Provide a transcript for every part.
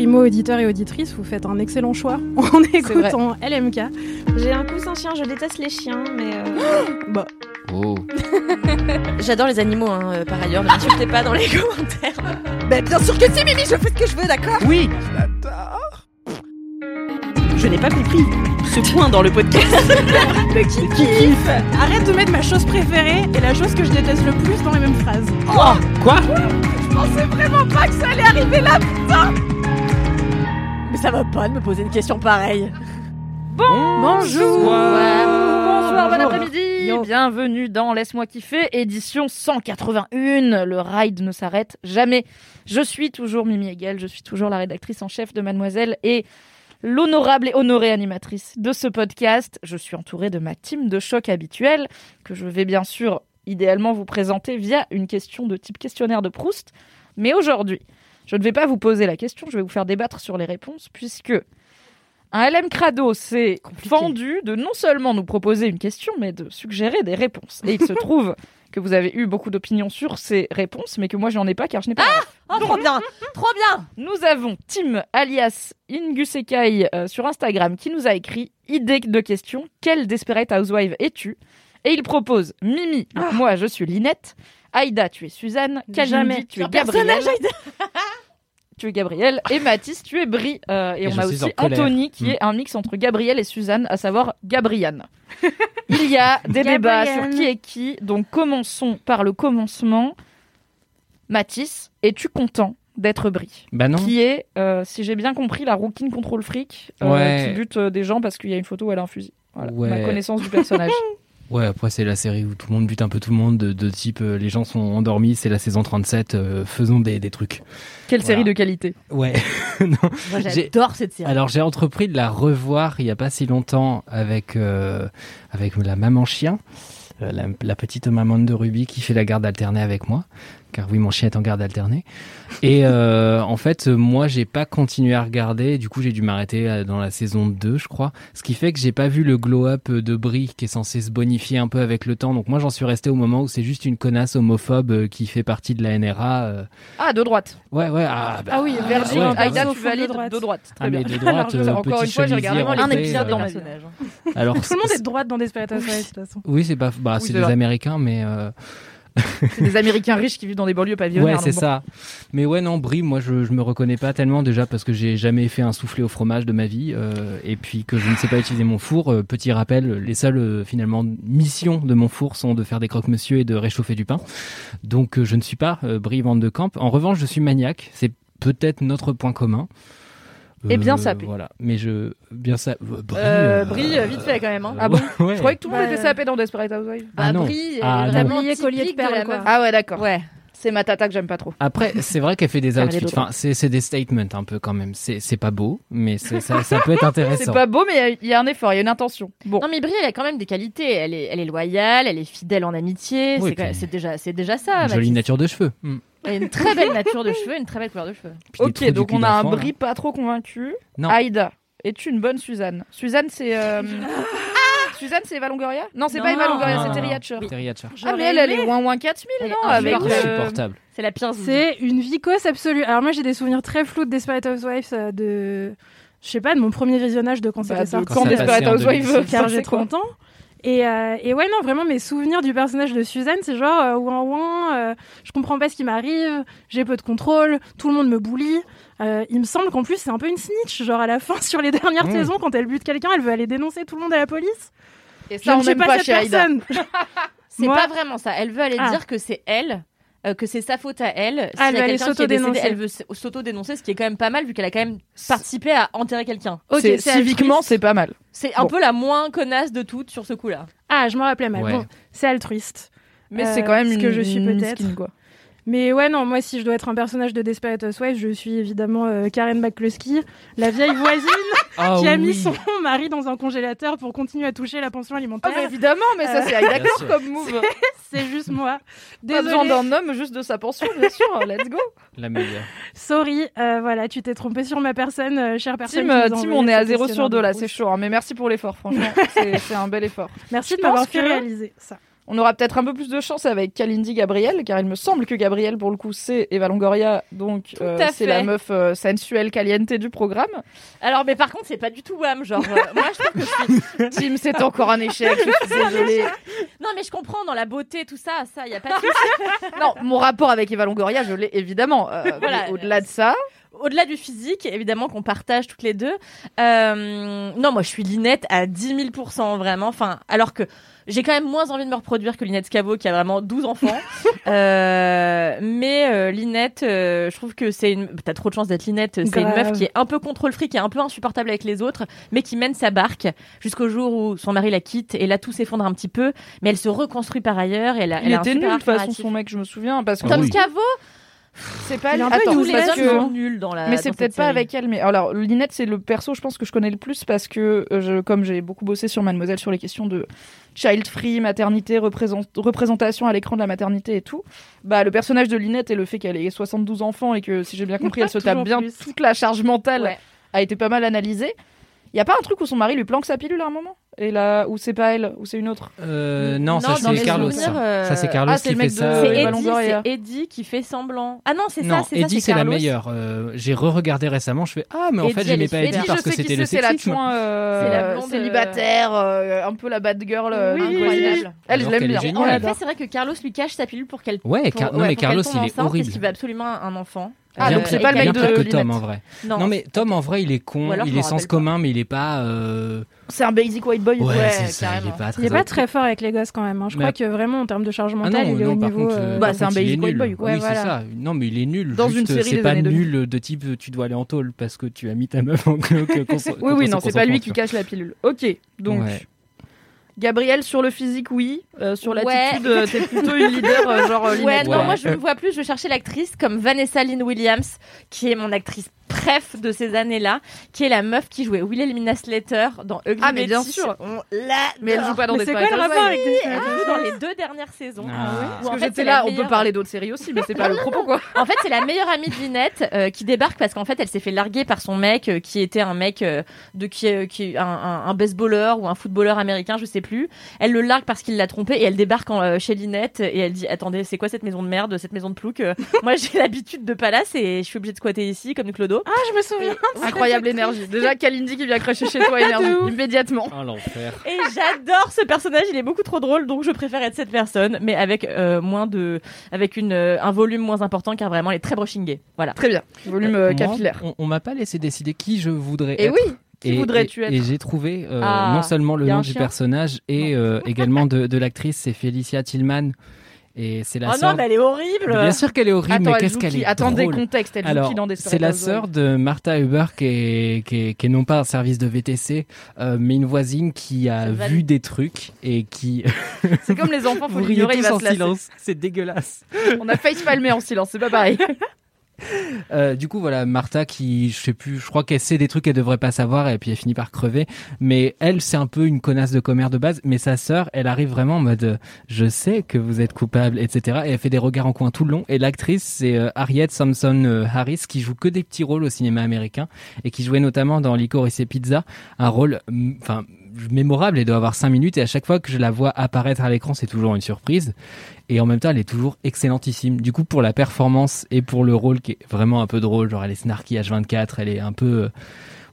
Primo auditeur et auditrice, vous faites un excellent choix en écoutant LMK. J'ai un coussin chien, je déteste les chiens, mais. euh, Bah, Oh. J'adore les animaux, hein, euh, par ailleurs, ne m'insultez pas dans les commentaires. Ben bien sûr que si, Mimi, je fais ce que je veux, d'accord? Oui Je n'ai pas compris ce point dans le podcast. Le qui kiffe arrête de mettre ma chose préférée et la chose que je déteste le plus dans les mêmes phrases. Quoi? Je pensais vraiment pas que ça allait arriver là, putain Mais ça va pas de me poser une question pareille. Bonjour Bonsoir, bon après-midi. Bienvenue dans Laisse-moi kiffer, édition 181. Le ride ne s'arrête jamais. Je suis toujours Mimi Hegel, je suis toujours la rédactrice en chef de Mademoiselle et l'honorable et honorée animatrice de ce podcast. Je suis entourée de ma team de choc habituelle, que je vais bien sûr idéalement vous présenter via une question de type questionnaire de Proust. Mais aujourd'hui, je ne vais pas vous poser la question, je vais vous faire débattre sur les réponses, puisque un LM Crado s'est fendu de non seulement nous proposer une question, mais de suggérer des réponses. Et il se trouve que vous avez eu beaucoup d'opinions sur ces réponses, mais que moi, j'en ai pas, car je n'ai pas. Oh, trop bien Trop bien Nous avons Tim, alias Ingusekai, euh, sur Instagram, qui nous a écrit idée de question quelle Desperate Housewife es-tu? Et il propose Mimi, donc moi, je suis Linette. Aïda, tu es Suzanne. Kalindi, Jamais. tu es Gabriel. personnage, Aïda. tu es Gabriel. Et Mathis, tu es Brie. Euh, et, Et on a aussi. Anthony, qui Mm. est un mix entre Gabriel et Suzanne, à savoir Gabriane. Il y a des débats sur qui est qui. Donc commençons par le commencement. Mathis, es-tu content d'être Brie Bah non. Qui est, euh, si j'ai bien compris, la rouquine contrôle fric euh, Ouais. qui bute euh, des gens parce qu'il y a une photo où elle a un fusil. Voilà, Ouais. ma connaissance du personnage. Ouais, après c'est la série où tout le monde bute un peu tout le monde, de, de type euh, les gens sont endormis, c'est la saison 37, euh, faisons des, des trucs. Quelle série de qualité. Ouais. j'adore cette série. Alors j'ai entrepris de la revoir il y a pas si longtemps avec euh, avec la maman chien, euh, la, la petite maman de Ruby qui fait la garde alternée avec moi, car oui mon chien est en garde alternée. Et euh, en fait moi j'ai pas continué à regarder, du coup j'ai dû m'arrêter euh, dans la saison 2 je crois, ce qui fait que j'ai pas vu le glow up de Brie qui est censé se bonifier un peu avec le temps. Donc moi j'en suis resté au moment où c'est juste une connasse homophobe euh, qui fait partie de la NRA. Ah, de droite. Ouais ouais ah, bah, Ah oui, Virgin, ouais, bah Aïda, ouais. tu valides De droite. Ah, bien. mais de droite, Alors, euh, encore une fois, j'ai regardé vraiment un épisode euh, dans personnage. Alors Tout le monde est de droite dans Desperate Housewives, de toute façon. Oui, c'est pas. Bah, Oui, c'est des vrai. Américains, mais. C'est des Américains riches qui vivent dans des banlieues pavillonnaires. Ouais, c'est bon. ça. Mais ouais, non, Brie, moi, je, je me reconnais pas tellement déjà parce que j'ai jamais fait un soufflé au fromage de ma vie euh, et puis que je ne sais pas utiliser mon four. Euh, petit rappel, les seules euh, finalement missions de mon four sont de faire des croque-monsieur et de réchauffer du pain. Donc, je ne suis pas Brie Van de Camp. En revanche, je suis maniaque. C'est peut-être notre point commun. Et bien sapé. Voilà. Mais je. Bien ça. euh, Brie. Euh, euh, euh, vite fait quand même. hein. euh, Ah bon ouais. Je croyais que tout le monde Bah, était sapé dans Desperate Housewives. Ah non. Brie, Ah non. vraiment Collier, de perles, quoi. Ah ouais, d'accord. Ouais. C'est ma tata que j'aime pas trop. Après, c'est vrai qu'elle fait des outfits. Enfin, c'est c'est des statements un peu quand même. C'est c'est pas beau, mais ça, ça peut être intéressant. C'est pas beau, mais il y a un effort, il y a une intention. Bon. Non mais Brie, elle a quand même des qualités. Elle est, elle est loyale, elle est fidèle en amitié. Oui, c'est déjà, c'est déjà ça. Une jolie nature de cheveux. Hmm. Une très belle nature de cheveux, une très belle couleur de cheveux. Puis des trous Ok, du donc cul on a un d'enfant, là. Brie pas trop convaincu. Non. Aïda, es-tu une bonne Suzanne? Suzanne, c'est. euh, Suzanne, c'est Eva Longoria? Non, c'est pas Non. Eva Longoria, Non, c'est non, Terry non. Hatcher. Terry Hatcher. Ah, mais elle, elle est ouin ouin 4000, Elle est non Avec. insupportable. euh, Insupportable. C'est la pire. C'est une vicose absolue. Alors moi j'ai des souvenirs très flous de Desperate Housewives euh, de je sais pas de mon premier visionnage de quand bah, c'était de sorti Quand Desperate en Housewives 2006. car j'ai quoi. 30 ans. Et, euh, et ouais, non, vraiment, mes souvenirs du personnage de Suzanne, c'est genre, euh, ouin ouin, euh, je comprends pas ce qui m'arrive, j'ai peu de contrôle, tout le monde me bully. Euh, il me semble qu'en plus, c'est un peu une snitch. Genre, à la fin, sur les dernières Mmh. saisons, quand elle bute quelqu'un, elle veut aller dénoncer tout le monde à la police. Et Je ça, on ne pas, pas cette chez personne. C'est Moi- pas vraiment ça. Elle veut aller Ah. dire que c'est elle, euh, que c'est sa faute à elle. Ah, elle S'il y a veut décédé, elle veut s'auto-dénoncer, ce qui est quand même pas mal vu qu'elle a quand même participé à enterrer quelqu'un. Ok, C'est- c'est civiquement, c'est pas mal. C'est un Bon. peu la moins connasse de toutes sur ce coup-là. Ah, je me rappelais mal. Ouais. Bon, c'est altruiste. Mais Euh, c'est quand même ce une, que je suis peut-être. Mais ouais, non, moi, si je dois être un personnage de Desperate Housewives, je suis évidemment euh, Karen McCluskey, la vieille voisine Ah qui a mis son mari dans un congélateur pour continuer à toucher la pension alimentaire. Ah, mais évidemment, mais ça, c'est Bien d'accord comme move. C'est juste moi. Pas besoin Désolée. d'un homme, juste de sa pension, bien sûr. Let's go. La meilleure. Sorry, euh, voilà, tu t'es trompé sur ma personne, euh, chère personne. Tim, euh, on est à 0 sur questionnaire 2 de là, c'est chaud. hein, mais merci pour l'effort, franchement. c'est un bel effort. Merci de Je m'avoir pense fait que- réaliser ça. On aura peut-être un peu plus de chance avec Kalindi Gabriel, car il me semble que Gabriel, pour le coup, c'est Eva Longoria, donc euh, c'est la meuf euh, sensuelle caliente du programme. Alors, mais par contre, c'est pas du tout wham. Genre, euh, moi, je trouve que je suis. Tim, c'est encore un échec, je suis désolée. Non, mais je comprends dans la beauté, tout ça, ça, y a pas de souci. Non, mon rapport avec Eva Longoria, je l'ai évidemment. Voilà. Au-delà de ça, Au-delà du physique, évidemment, qu'on partage toutes les deux. euh, non, moi, je suis Linette à 10 000% vraiment. Enfin, alors que j'ai quand même moins envie de me reproduire que Linette Scavo, qui a vraiment 12 enfants. Euh, mais euh, Linette, euh, je trouve que c'est une. T'as trop de chance d'être Linette. C'est une meuf qui est un peu contrôle fric, qui est un peu insupportable avec les autres, mais qui mène sa barque jusqu'au jour où son mari la quitte. Et là, tout s'effondre un petit peu. Mais elle se reconstruit par ailleurs. Et elle a, il elle a un était super nul de toute façon, son mec, je me souviens. Parce que Ah Tom oui. Scavo, c'est pas un Attends, peu tous useless, les parce hommes que- sont nuls dans la. Mais c'est peut-être pas série. avec elle. Mais alors, Linette, c'est le perso, je pense que je connais le plus parce que, euh, je, comme j'ai beaucoup bossé sur Mademoiselle sur les questions de child free, maternité, représent- représentation à l'écran de la maternité et tout, bah le personnage de Linette et le fait qu'elle ait 72 enfants et que, si j'ai bien compris, elle se tape bien plus. toute la charge mentale Ouais. a été pas mal analysée. Y a pas un truc où son mari lui planque sa pilule à un moment? Et là, où c'est pas elle, ou c'est une autre Euh, non, Non, ça c'est Carlos. souvenirs, ça. euh, Ça, c'est Carlos ah, c'est qui le mec fait de- ça. C'est Eva Eddie, qui fait semblant. Ah non, c'est Non, ça, c'est ça, Eddie c'est la meilleure. Euh, J'ai re-regardé récemment, je fais ah mais en Eddie, fait j'aimais pas. Eddie Eddie, parce que c'était le sexisme. euh, C'est la blonde, célibataire, euh, un peu la bad girl, euh, Oui. incroyable. Elle, je l'aime bien. En effet, c'est vrai que Carlos lui cache sa pilule pour qu'elle. Ouais, non ouais, mais Carlos il est enceinte, Parce horrible. qu'il veut absolument un enfant. Ah, Bien donc c'est pas le mec bien de pire que. Tom en vrai. Non, Non mais Tom en vrai il est con, il est sens commun mais il est pas. euh, C'est un basic white boy. Ouais, Ouais, c'est ça, il est pas très. Il est pas très fort avec les gosses quand même. hein. Je Mais- crois que vraiment en termes de charge Ah mentale, non, il est non, au niveau. contre, euh, Bah, c'est un basic white boy. Oui, Ouais, c'est ça. Non, mais il est nul. Dans Juste, une série c'est pas années 2000. nul de type tu dois aller en tôle parce que tu as mis ta meuf en cloque. Oui, oui, non, c'est pas lui qui cache la pilule. Ok, donc Ouais. Gabriel sur le physique, oui. Euh, sur Ouais. l'attitude, euh, t'es plutôt une leader, euh, genre Ouais, non, Ouais. moi je me vois plus, je cherchais l'actrice comme Vanessa Lynn Williams, qui est mon actrice préf de ces années-là, qui est la meuf qui jouait Wilhelmina Slater dans Ugly Ah, mais bien Betty. sûr. On. Mais elle joue pas dans Mais des c'est quoi le rapport avec joue dans les deux dernières saisons? Ah. En Parce que j'étais là, la on peut parler d'autres séries aussi, mais c'est pas le propos, quoi. En fait, c'est la meilleure amie de Linette euh, qui débarque parce qu'en fait, elle s'est fait larguer par son mec euh, qui était un mec euh, de qui, euh, qui un, un, un baseballeur ou un footballeur américain, je sais plus. Elle le largue parce qu'il l'a trompé et elle débarque en, euh, chez Linette et elle dit attendez, c'est quoi cette maison de merde, cette maison de plouc Moi, j'ai l'habitude de palace et je suis obligée de squatter ici comme du Ah, je me souviens. Incroyable énergie. Déjà, Kalindi qui vient cracher chez toi, énergie, immédiatement. Oh l'enfer. Et j'adore ce personnage, il est beaucoup trop drôle, donc je préfère être cette personne, mais avec euh, moins de, avec une euh, un volume moins important car vraiment elle est très brushing gay. Voilà. Très bien. Volume euh, Moi, capillaire. On, on m'a pas laissé décider qui je voudrais Et être. oui, qui Et- voudrais-tu et- être Et j'ai trouvé euh, Ah, non seulement le nom du personnage et euh, également de, de l'actrice, c'est Felicia Tillman. Et c'est la oh sœur. non, mais elle est horrible. Bien sûr qu'elle est horrible, Attends, mais qu'est-ce joue qu'elle est Attendez, drôle. contexte, elle joue Alors, qui dans des c'est la sœur de Martha Huber qui est, qui est, qui est non pas un service de VTC, euh, mais une voisine qui a vu des trucs et qui... C'est comme les enfants, faut l'ignorer, il va en se silence, c'est dégueulasse. On a face palmé en silence, c'est pas pareil. Euh, du coup, voilà, Martha qui, je sais plus, je crois qu'elle sait des trucs qu'elle devrait pas savoir et puis elle finit par crever. Mais elle, c'est un peu une connasse de commère de base. Mais sa sœur, elle arrive vraiment en mode, je sais que vous êtes coupable, etc. Et elle fait des regards en coin tout le long. Et l'actrice, c'est euh, Harriet Sampson euh, Harris qui joue que des petits rôles au cinéma américain et qui jouait notamment dans Licorice et Pizza, un rôle, enfin, mémorable. Elle doit avoir cinq minutes et à chaque fois que je la vois apparaître à l'écran, c'est toujours une surprise. Et en même temps, elle est toujours excellentissime. Du coup, pour la performance et pour le rôle qui est vraiment un peu drôle, genre elle est snarky H24, elle est un peu, euh,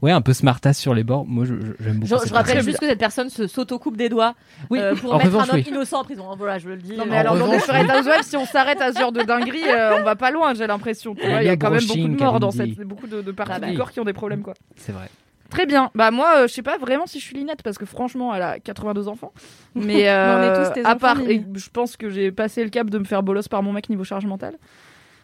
ouais, un peu smartass sur les bords. Moi, je- je- j'aime beaucoup. Je, je rappelle juste que cette personne se s'auto-coupe des doigts Oui, euh, pour en mettre revanche, un homme oui. innocent en prison. Voilà, je le dis. Non, Euh, mais alors, dans revanche, Housewives, si on s'arrête à ce genre de dinguerie, euh, on va pas loin, j'ai l'impression. Il y a quand même beaucoup de morts dans cette, beaucoup de, de parties Ah bah du corps qui ont des problèmes, quoi. C'est vrai. Très bien. Bah moi, euh, je sais pas vraiment si je suis Linette parce que franchement, elle a 82 enfants. Mais, on est euh, tous tes à enfants, part, et je pense que j'ai passé le cap de me faire bolos par mon mec niveau charge mentale.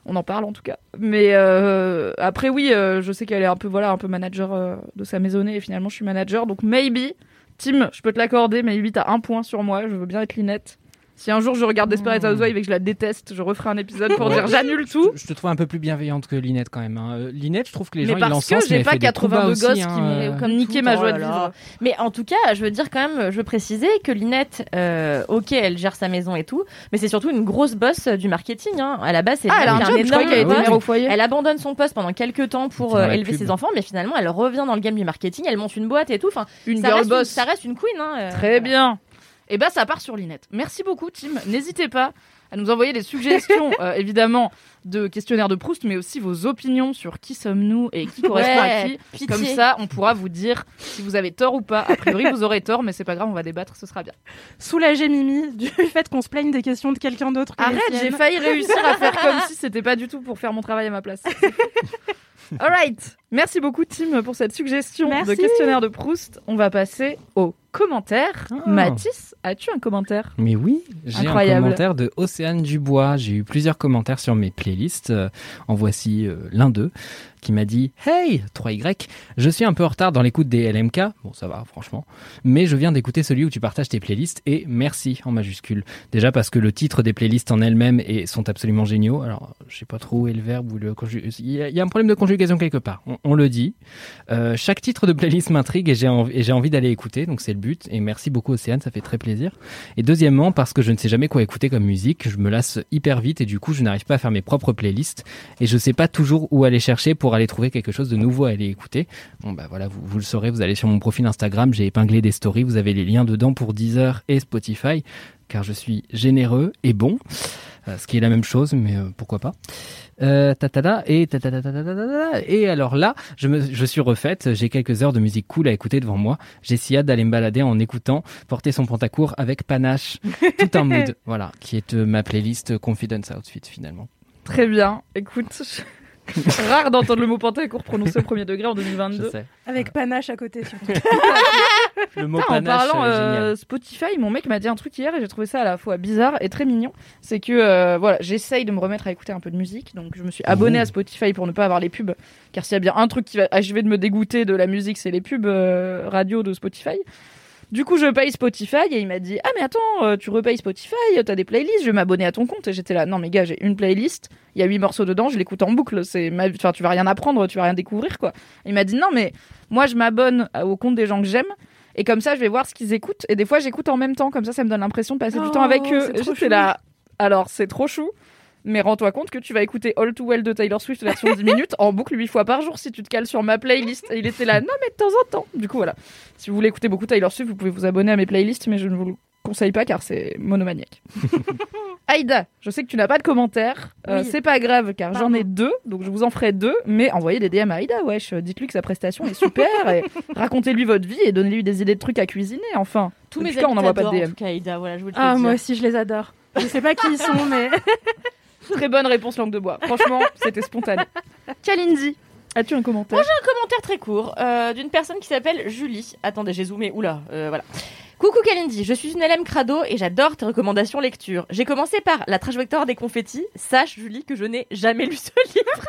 On en parle en tout cas. Mais euh, après oui, je sais qu'elle est un peu voilà un peu manager de sa maisonnée et finalement je suis manager. Donc maybe, Tim, je peux te l'accorder. Maybe t'as un point sur moi. Je veux bien être Linette. Si un jour je regarde Desperate Housewives et que je la déteste, je referai un épisode pour dire j'annule tout. Je te trouve un peu plus bienveillante que Linette quand même. hein. Euh, Linette, je trouve que les Mais gens ils parce l'encensent, que j'ai mais elle pas fait des coups 82 bas aussi, gosses qui hein, m'ont euh. comme niqué ma joie de vivre. Mais en tout cas, je veux dire quand même, je veux préciser que Linette, euh, ok, elle gère sa maison et tout, mais c'est surtout une grosse boss du marketing. Hein. À la base, c'est Ah, elle a un je était oui. mère au foyer. Elle abandonne son poste pendant quelques temps pour euh, élever ses enfants, mais finalement, elle revient dans le game du marketing, elle monte une boîte et tout. Enfin, Une ça girl reste boss. ça reste une queen. Hein, Très bien. Et ben ça part sur Linette. Merci beaucoup Tim. N'hésitez pas à nous envoyer des suggestions, euh, évidemment, de questionnaires de Proust, mais aussi vos opinions sur qui sommes-nous et qui correspond à qui. pitié. Comme ça, on pourra vous dire si vous avez tort ou pas. A priori, vous aurez tort, mais c'est pas grave, on va débattre, ce sera bien. Soulager Mimi du fait qu'on se plaigne des questions de quelqu'un d'autre. Arrête, j'ai failli réussir à faire comme si c'était pas du tout pour faire mon travail à ma place. Alright, merci beaucoup Tim pour cette suggestion de Merci. questionnaire de Proust. On va passer aux commentaires. Ah. Mathis, as-tu un commentaire Mais oui, j'ai un commentaire de Océane Dubois. J'ai eu plusieurs commentaires sur mes playlists. Euh, en voici euh, l'un d'eux qui m'a dit Hey, 3Y, je suis un peu en retard dans l'écoute des LMK. Bon, ça va, franchement. Mais je viens d'écouter celui où tu partages tes playlists et merci en majuscule. Déjà parce que le titre des playlists en elles-mêmes sont absolument géniaux. Alors, je sais pas trop où est le verbe ou le conju- Il y, a- il y a un problème de conjugaison quelque part. On, on le dit. Euh, chaque titre de playlist m'intrigue et j'ai envie, d'aller écouter. Donc, c'est le but. Et merci beaucoup, Océane. Ça fait très plaisir. Et deuxièmement, parce que je ne sais jamais quoi écouter comme musique, je me lasse hyper vite et du coup, je n'arrive pas à faire mes propres playlists et je sais pas toujours où aller chercher pour aller trouver quelque chose de nouveau à aller écouter. Bon, bah voilà, vous, vous le saurez, vous allez sur mon profil Instagram, j'ai épinglé des stories, vous avez les liens dedans pour Deezer et Spotify, car je suis généreux et bon, euh, ce qui est la même chose, mais euh, pourquoi pas. Euh, et et alors là, je, me, je suis refaite, j'ai quelques heures de musique cool à écouter devant moi. J'ai si hâte d'aller me balader en écoutant Porter son pantacourt avec panache, tout un mood, voilà, qui est euh, ma playlist Confidence Outfit finalement. Très bien. Écoute, je- rare d'entendre le mot pantacourt prononcé au premier degré en Je 2022. sais. Avec panache à côté, surtout. Le mot Putain, en panache, parlant euh, euh. Spotify, mon mec m'a dit un truc hier et j'ai trouvé ça à la fois bizarre et très mignon. C'est que euh, voilà, j'essaye de me remettre à écouter un peu de musique, donc je me suis abonné à Spotify pour ne pas avoir les pubs, car s'il y a bien un truc qui va achever de me dégoûter de la musique, c'est les pubs euh, radio de Spotify. Du coup, je paye Spotify et il m'a dit Ah, mais attends, euh, tu repayes Spotify, t'as des playlists, je vais m'abonner à ton compte. Et j'étais là Non, mais gars, j'ai une playlist, il y a huit morceaux dedans, je l'écoute en boucle. C'est ma... enfin, tu vas rien apprendre, tu vas rien découvrir, quoi. Il m'a dit Non, mais moi, je m'abonne à- au compte des gens que j'aime. Et comme ça, je vais voir ce qu'ils écoutent. Et des fois, j'écoute en même temps. Comme ça, ça me donne l'impression de passer du Oh, temps avec eux. Et trop J'étais là. Alors, c'est trop chou. Mais rends-toi compte que tu vas écouter All Too Well de Taylor Swift version 10 minutes en boucle 8 fois par jour si tu te cales sur ma playlist. Et il était là, non mais de temps en temps. Du coup voilà. Si vous voulez écouter beaucoup Taylor Swift, vous pouvez vous abonner à mes playlists, mais je ne vous le conseille pas car c'est monomaniaque. Aïda, je sais que tu n'as pas de commentaires. Euh, Oui. C'est pas grave car j'en ai deux, donc je vous en ferai deux. Mais envoyez des DM à Aïda, wesh. Dites-lui que sa prestation est super et racontez-lui votre vie et donnez-lui des idées de trucs à cuisiner. Enfin, Tous Depuis mes amis on n'envoie pas de DM en tout cas, Aïda, voilà, je voulais te Ah, le moi aussi, je les adore. Je sais pas qui ils sont, mais très bonne réponse langue de bois. Franchement, c'était spontané. Kalindi, as-tu un commentaire commentaire très court euh, d'une personne qui s'appelle Julie. Attendez, j'ai zoomé. Oula, euh, voilà. Coucou Kalindi, je suis une LM crado et j'adore tes recommandations lecture. J'ai commencé par La trajectoire des confettis. Sache, Julie, que je n'ai jamais lu ce livre.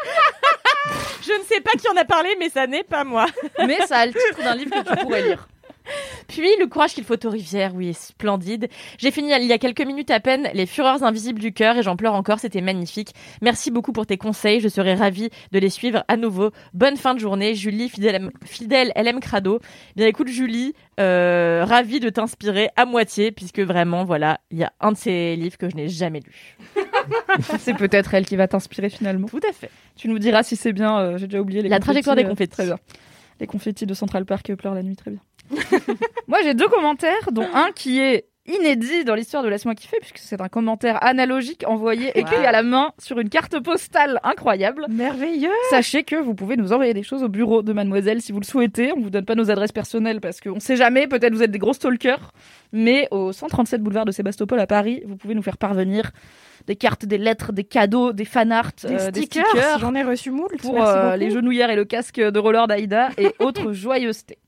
je ne sais pas qui en a parlé, mais ça n'est pas moi. Mais ça a le titre d'un livre que tu pourrais lire. Puis Le courage qu'il faut aux rivières, oui, splendide. J'ai fini il y a quelques minutes à peine Les fureurs invisibles du cœur et j'en pleure encore, c'était magnifique. Merci beaucoup pour tes conseils, je serai ravie de les suivre à nouveau. Bonne fin de journée, Julie, fidèle, fidèle LM Crado. Bien écoute Julie, euh, ravie de t'inspirer à moitié, puisque vraiment, voilà, il y a un de ces livres que je n'ai jamais lu. C'est peut-être elle qui va t'inspirer finalement. Tout à fait. Tu nous diras si c'est bien. euh, J'ai déjà oublié les La trajectoire des euh, confettis. Très bien. Les confettis de Central Park pleurent la nuit, très bien. Moi, j'ai deux commentaires, dont un qui est inédit dans l'histoire de Laisse-moi kiffer, puisque c'est un commentaire analogique envoyé écrit Wow. à la main sur une carte postale incroyable. merveilleux. Sachez que vous pouvez nous envoyer des choses au bureau de Mademoiselle si vous le souhaitez. On vous donne pas nos adresses personnelles parce qu'on sait jamais, peut-être vous êtes des gros stalkers. Mais au 137 boulevard de Sébastopol à Paris, vous pouvez nous faire parvenir des cartes, des lettres, des cadeaux, des fanarts, Des euh, stickers, j'en ai reçu moult. pour euh, les genouillères et le casque de roller d'Aïda et autres joyeusetés.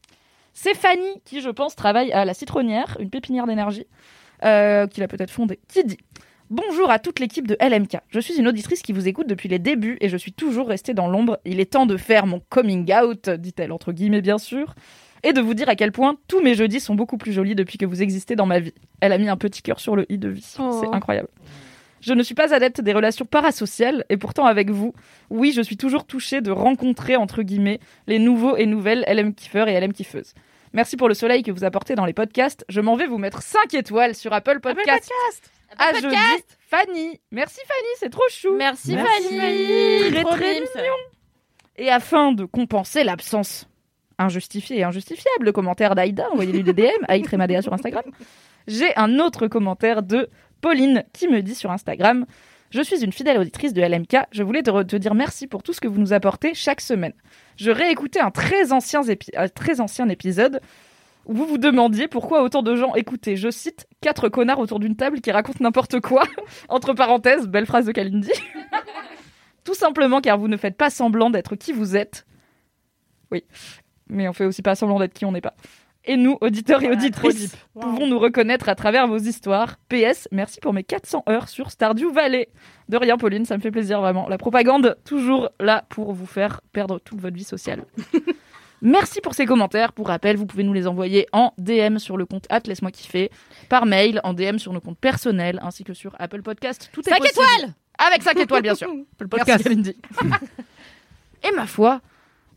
C'est Fanny qui, je pense, travaille à la Citronnière, une pépinière d'énergie, euh, qu'il a peut-être fondée, qui dit Bonjour à toute l'équipe de LMK. Je suis une auditrice qui vous écoute depuis les débuts et je suis toujours restée dans l'ombre. Il est temps de faire mon coming out, dit-elle, entre guillemets bien sûr. et de vous dire à quel point tous mes jeudis sont beaucoup plus jolis depuis que vous existez dans ma vie. Elle a mis un petit cœur sur le i de vie. Oh. C'est incroyable. Je ne suis pas adepte des relations parasociales et pourtant avec vous, oui, je suis toujours touchée de rencontrer entre guillemets les nouveaux et nouvelles LM kiffeurs et LM kiffeuses. Merci pour le soleil que vous apportez dans les podcasts. Je m'en vais vous mettre 5 étoiles sur Apple Podcasts. À Apple jeudi, Fanny. Merci Fanny, c'est trop chou. Merci, Merci. Fanny. Très, Trop très mimes. Et afin de compenser l'absence injustifiée et injustifiable de commentaire d'Aïda, envoyez-lui des DM, Aïtremadea sur Instagram, j'ai un autre commentaire de Pauline qui me dit sur Instagram Je suis une fidèle auditrice de LMK, je voulais te, re- te dire merci pour tout ce que vous nous apportez chaque semaine. Je réécoutais un très ancien, épi- un très ancien épisode où vous vous demandiez pourquoi autant de gens écoutaient, je cite, quatre connards autour d'une table qui racontent n'importe quoi, entre parenthèses, belle phrase de Kalindi. Tout simplement car vous ne faites pas semblant d'être qui vous êtes. Oui, mais on fait aussi pas semblant d'être qui on n'est pas. Et nous, auditeurs et auditrices, pouvons nous reconnaître à travers vos histoires. PS, merci pour mes 400 heures sur Stardew Valley. De rien, Pauline, ça me fait plaisir vraiment. La propagande, toujours là pour vous faire perdre toute votre vie sociale. Merci pour ces commentaires. Pour rappel, vous pouvez nous les envoyer en DM sur le compte at laisse-moi kiffer, par mail, en DM sur nos comptes personnels, ainsi que sur Apple Podcast. Tout est Cinq possible. étoiles Avec 5 étoiles, bien sûr. Le Merci, podcast. Kalindi. Et ma foi,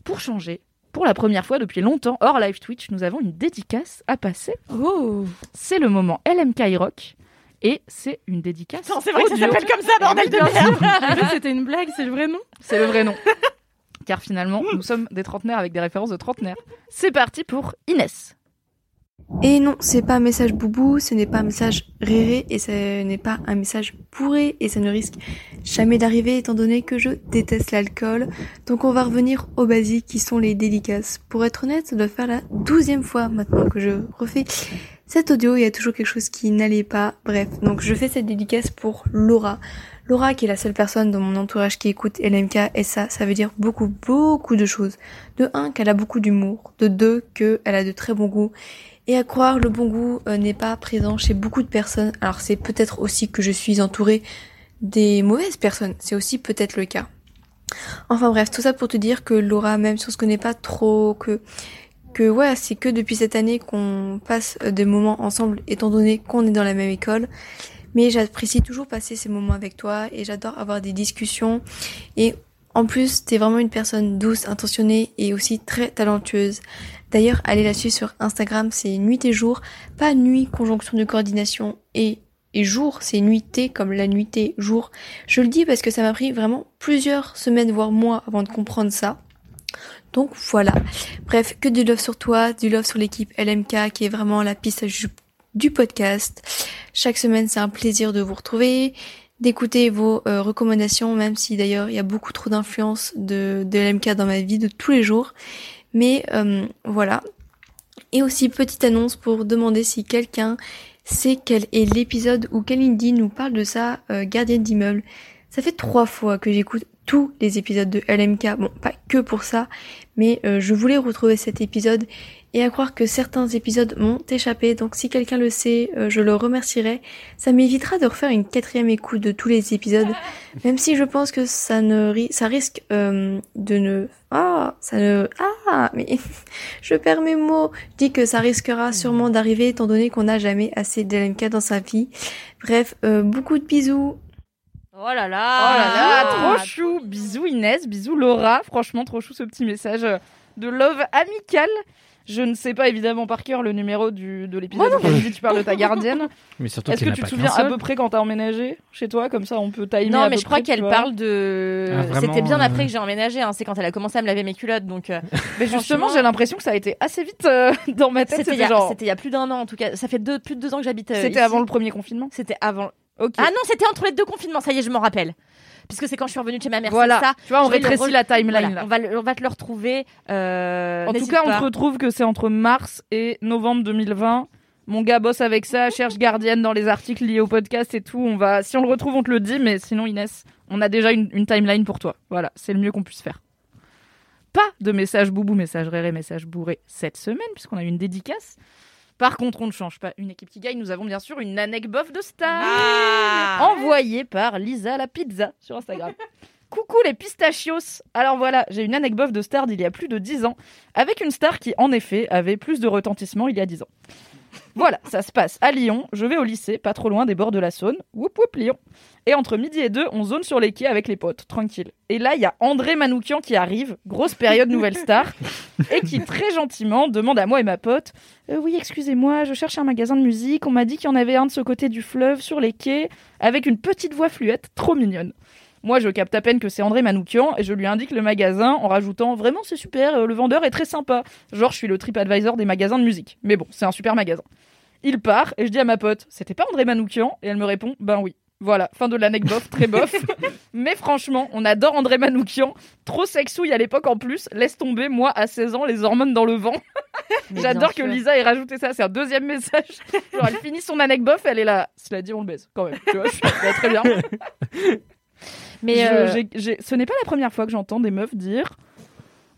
pour changer, pour la première fois depuis longtemps, hors live Twitch, nous avons une dédicace à passer. Oh C'est le moment LMK Rock. Et c'est une dédicace. Non, c'est vrai que ça audio. s'appelle comme ça, bordel de merde. c'était une blague, c'est le vrai nom C'est le vrai nom. Car finalement, nous sommes des trentenaires avec des références de trentenaires. C'est parti pour Inès. Et non, c'est pas un message boubou, ce n'est pas un message réré et ce n'est pas un message bourré et ça ne risque jamais d'arriver étant donné que je déteste l'alcool. Donc on va revenir aux basiques qui sont les dédicaces. Pour être honnête, ça doit faire la douzième fois maintenant que je refais cet audio. Il y a toujours quelque chose qui n'allait pas. Bref, donc je fais cette dédicace pour Laura. Laura qui est la seule personne dans mon entourage qui écoute LMK et ça, ça veut dire beaucoup, beaucoup de choses. De un, qu'elle a beaucoup d'humour. De deux, qu'elle a de très bons goûts. Et à croire, le bon goût euh, n'est pas présent chez beaucoup de personnes. Alors c'est peut-être aussi que je suis entourée des mauvaises personnes. C'est aussi peut-être le cas. Enfin bref, tout ça pour te dire que Laura, même si on se connaît pas trop, que que ouais, c'est que depuis cette année qu'on passe des moments ensemble, étant donné qu'on est dans la même école. Mais j'apprécie toujours passer ces moments avec toi et j'adore avoir des discussions. Et en plus, t'es vraiment une personne douce, intentionnée et aussi très talentueuse. D'ailleurs, allez la suivre sur Instagram, c'est nuit et jour, pas nuit conjonction de coordination et et jour, c'est nuitée comme la nuitée jour. Je le dis parce que ça m'a pris vraiment plusieurs semaines voire mois avant de comprendre ça. Donc voilà. Bref, que du love sur toi, du love sur l'équipe LMK qui est vraiment la piste du, du podcast. Chaque semaine, c'est un plaisir de vous retrouver, d'écouter vos euh, recommandations, même si d'ailleurs il y a beaucoup trop d'influence de, de LMK dans ma vie de tous les jours. Mais euh, voilà. Et aussi petite annonce pour demander si quelqu'un sait quel est l'épisode où Kalindi nous parle de sa euh, gardienne d'immeuble. Ça fait trois fois que j'écoute tous les épisodes de LMK. Bon, pas que pour ça, mais je voulais retrouver cet épisode et à croire que certains épisodes m'ont échappé. Donc si quelqu'un le sait, euh, je le remercierai. Ça m'évitera de refaire une quatrième écoute de tous les épisodes, même si je pense que ça ne ri- ça risque euh, de ne ah ça ne ah mais je perds mes mots. Je dis que ça risquera sûrement d'arriver étant donné qu'on n'a jamais assez d'LMK dans sa vie. Bref, euh, beaucoup de bisous. Oh là Oh là là. là, trop chou. Bisous Inès, bisous Laura. Franchement, trop chou ce petit message de love amical. Je ne sais pas évidemment par cœur le numéro du, de l'épisode où Kalindi, tu parles de ta gardienne. Mais surtout Est-ce que tu te souviens à peu près quand t'as emménagé chez toi? Comme ça, on peut timer Non, à mais peu je crois tu qu'elle parle de. Ah, C'était bien euh, après que j'ai emménagé. Hein. C'est quand elle a commencé à me laver mes culottes. Donc, euh, Mais justement, j'ai l'impression que ça a été assez vite euh, dans ma tête. c'était il, y a- genre. c'était il y a plus d'un an en tout cas. Ça fait deux, plus de deux ans que j'habite. euh, C'était avant le premier confinement? C'était avant. Ah non, c'était entre les deux confinements. Ça y est, je m'en rappelle. Puisque c'est quand je suis revenue de chez ma mère. voilà. ça. Tu vois, on rétrécit re- la timeline Voilà, là. on, va le- on va te le retrouver. euh, En tout cas, on te retrouve que c'est entre mars et novembre 2020. Mon gars bosse avec ça, cherche gardienne dans les articles liés au podcast et tout. On va, si on le retrouve, on te le dit. Mais sinon, Inès, on a déjà une, une timeline pour toi. Voilà, c'est le mieux qu'on puisse faire. Pas de message boubou, message réré, message bourré cette semaine, puisqu'on a eu une dédicace. Par contre, on ne change pas une équipe qui gagne. Nous avons bien sûr une anecdote de star Ah. envoyée par Lisa la pizza sur Instagram. Coucou les pistachios Alors voilà, j'ai une anecdote de star d'il y a plus de 10 ans, avec une star qui, en effet, avait plus de retentissement il y a 10 ans. Voilà, ça se passe à Lyon, je vais au lycée, pas trop loin des bords de la Saône. Whoop whoop Lyon. Et entre midi et deux, on zone sur les quais avec les potes, tranquille. Et là, il y a André Manoukian qui arrive, grosse période nouvelle star, et qui très gentiment demande à moi et ma pote Euh, Oui, excusez-moi, je cherche un magasin de musique. On m'a dit qu'il y en avait un de ce côté du fleuve, sur les quais, avec une petite voix fluette, trop mignonne. Moi, je capte à peine que c'est André Manoukian et je lui indique le magasin en rajoutant vraiment c'est super, euh, le vendeur est très sympa. Genre, je suis le TripAdvisor des magasins de musique. Mais bon, c'est un super magasin. Il part et je dis à ma pote c'était pas André Manoukian? Et elle me répond ben oui. Voilà, fin de l'anecdote, très bof. Mais franchement, on adore André Manoukian. Trop sexouille à l'époque en plus. Laisse tomber, moi, à 16 ans, les hormones dans le vent. J'adore que Lisa ait rajouté ça. C'est un deuxième message. Genre, elle finit son anecdote, elle est là. Cela dit, on le baise quand même. Tu vois, je suis très bien. Mais Je- euh, ce n'est pas la première fois que j'entends des meufs dire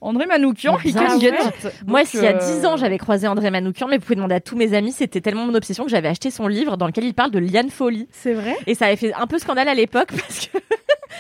André Manoukian, he can get it. Moi, s'il y a euh, 10 ans, j'avais croisé André Manoukian, mais vous pouvez demander à tous mes amis, c'était tellement mon obsession que j'avais acheté son livre dans lequel il parle de Liane Folly. C'est vrai? Et ça avait fait un peu scandale à l'époque parce que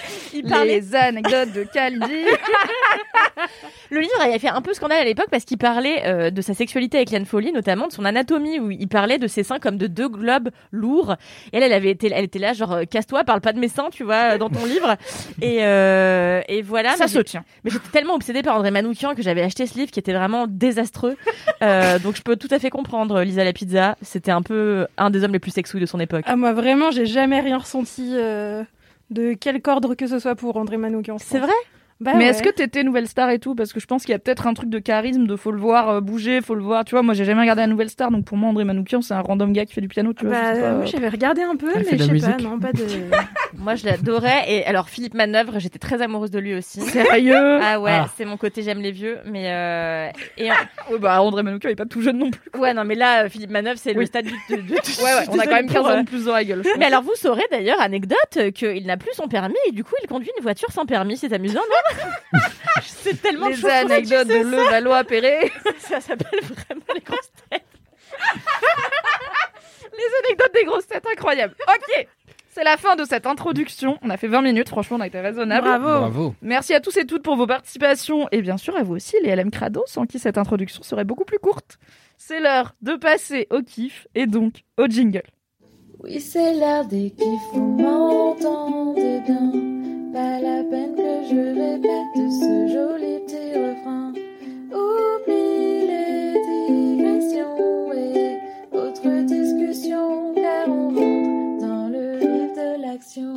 il parlait. Les anecdotes de Kaldi. Le livre avait fait un peu scandale à l'époque parce qu'il parlait euh, de sa sexualité avec Liane Folly, notamment de son anatomie, où il parlait de ses seins comme de deux globes lourds. Et elle, elle avait été, elle était là, genre, euh, casse-toi, parle pas de mes seins, tu vois, dans ton livre. Et, euh, et voilà. ça mais se tient. Mais j'étais tellement obsédée par André Manoukian que j'avais acheté ce livre qui était vraiment désastreux. Euh, donc je peux tout à fait comprendre Lisa la pizza. C'était un peu un des hommes les plus sexouilles de son époque. Ah, moi, vraiment, j'ai jamais rien ressenti euh, de quelque ordre que ce soit pour André Manoukian. C'est vrai? Bah mais ouais. est-ce que t'étais nouvelle star et tout? Parce que je pense qu'il y a peut-être un truc de charisme, de faut le voir euh, bouger, faut le voir. Tu vois, moi j'ai jamais regardé la nouvelle star, donc pour moi André Manoukian c'est un random gars qui fait du piano. Tu vois, Bah, pas. moi, j'avais regardé un peu, Elle mais de je sais pas, non, pas de. Moi je l'adorais. Et alors Philippe Manœuvre, j'étais très amoureuse de lui aussi. Sérieux? Ah ouais, Ah. c'est mon côté j'aime les vieux. Mais euh... et en- Ouais, bah André Manoukian il est pas tout jeune non plus. ouais non mais là Philippe Manœuvre c'est le stade du. de- de- Ouais, ouais, on a quand même 15 pour, euh, ans de plus dans la gueule. Mais alors vous saurez d'ailleurs anecdote euh, qu'il n'a plus son permis et du coup il conduit une voiture sans permis. C'est amusant non? C'est tellement Les anecdotes de Levallois-Perret. Ça s'appelle vraiment les grosses têtes. Les anecdotes des grosses têtes incroyables. Ok, c'est la fin de cette introduction. On a fait 20 minutes, franchement, on a été raisonnable. Bravo. Bravo. Merci à tous et toutes pour vos participations et bien sûr à vous aussi, les LM Crado, sans qui cette introduction serait beaucoup plus courte. C'est l'heure de passer au kiff et donc au jingle. Oui, c'est l'heure des kiffs, vous m'entendez bien. Pas la peine que je répète ce joli petit refrain. Oublie les digressions et autres discussions, car on rentre dans le vif de l'action.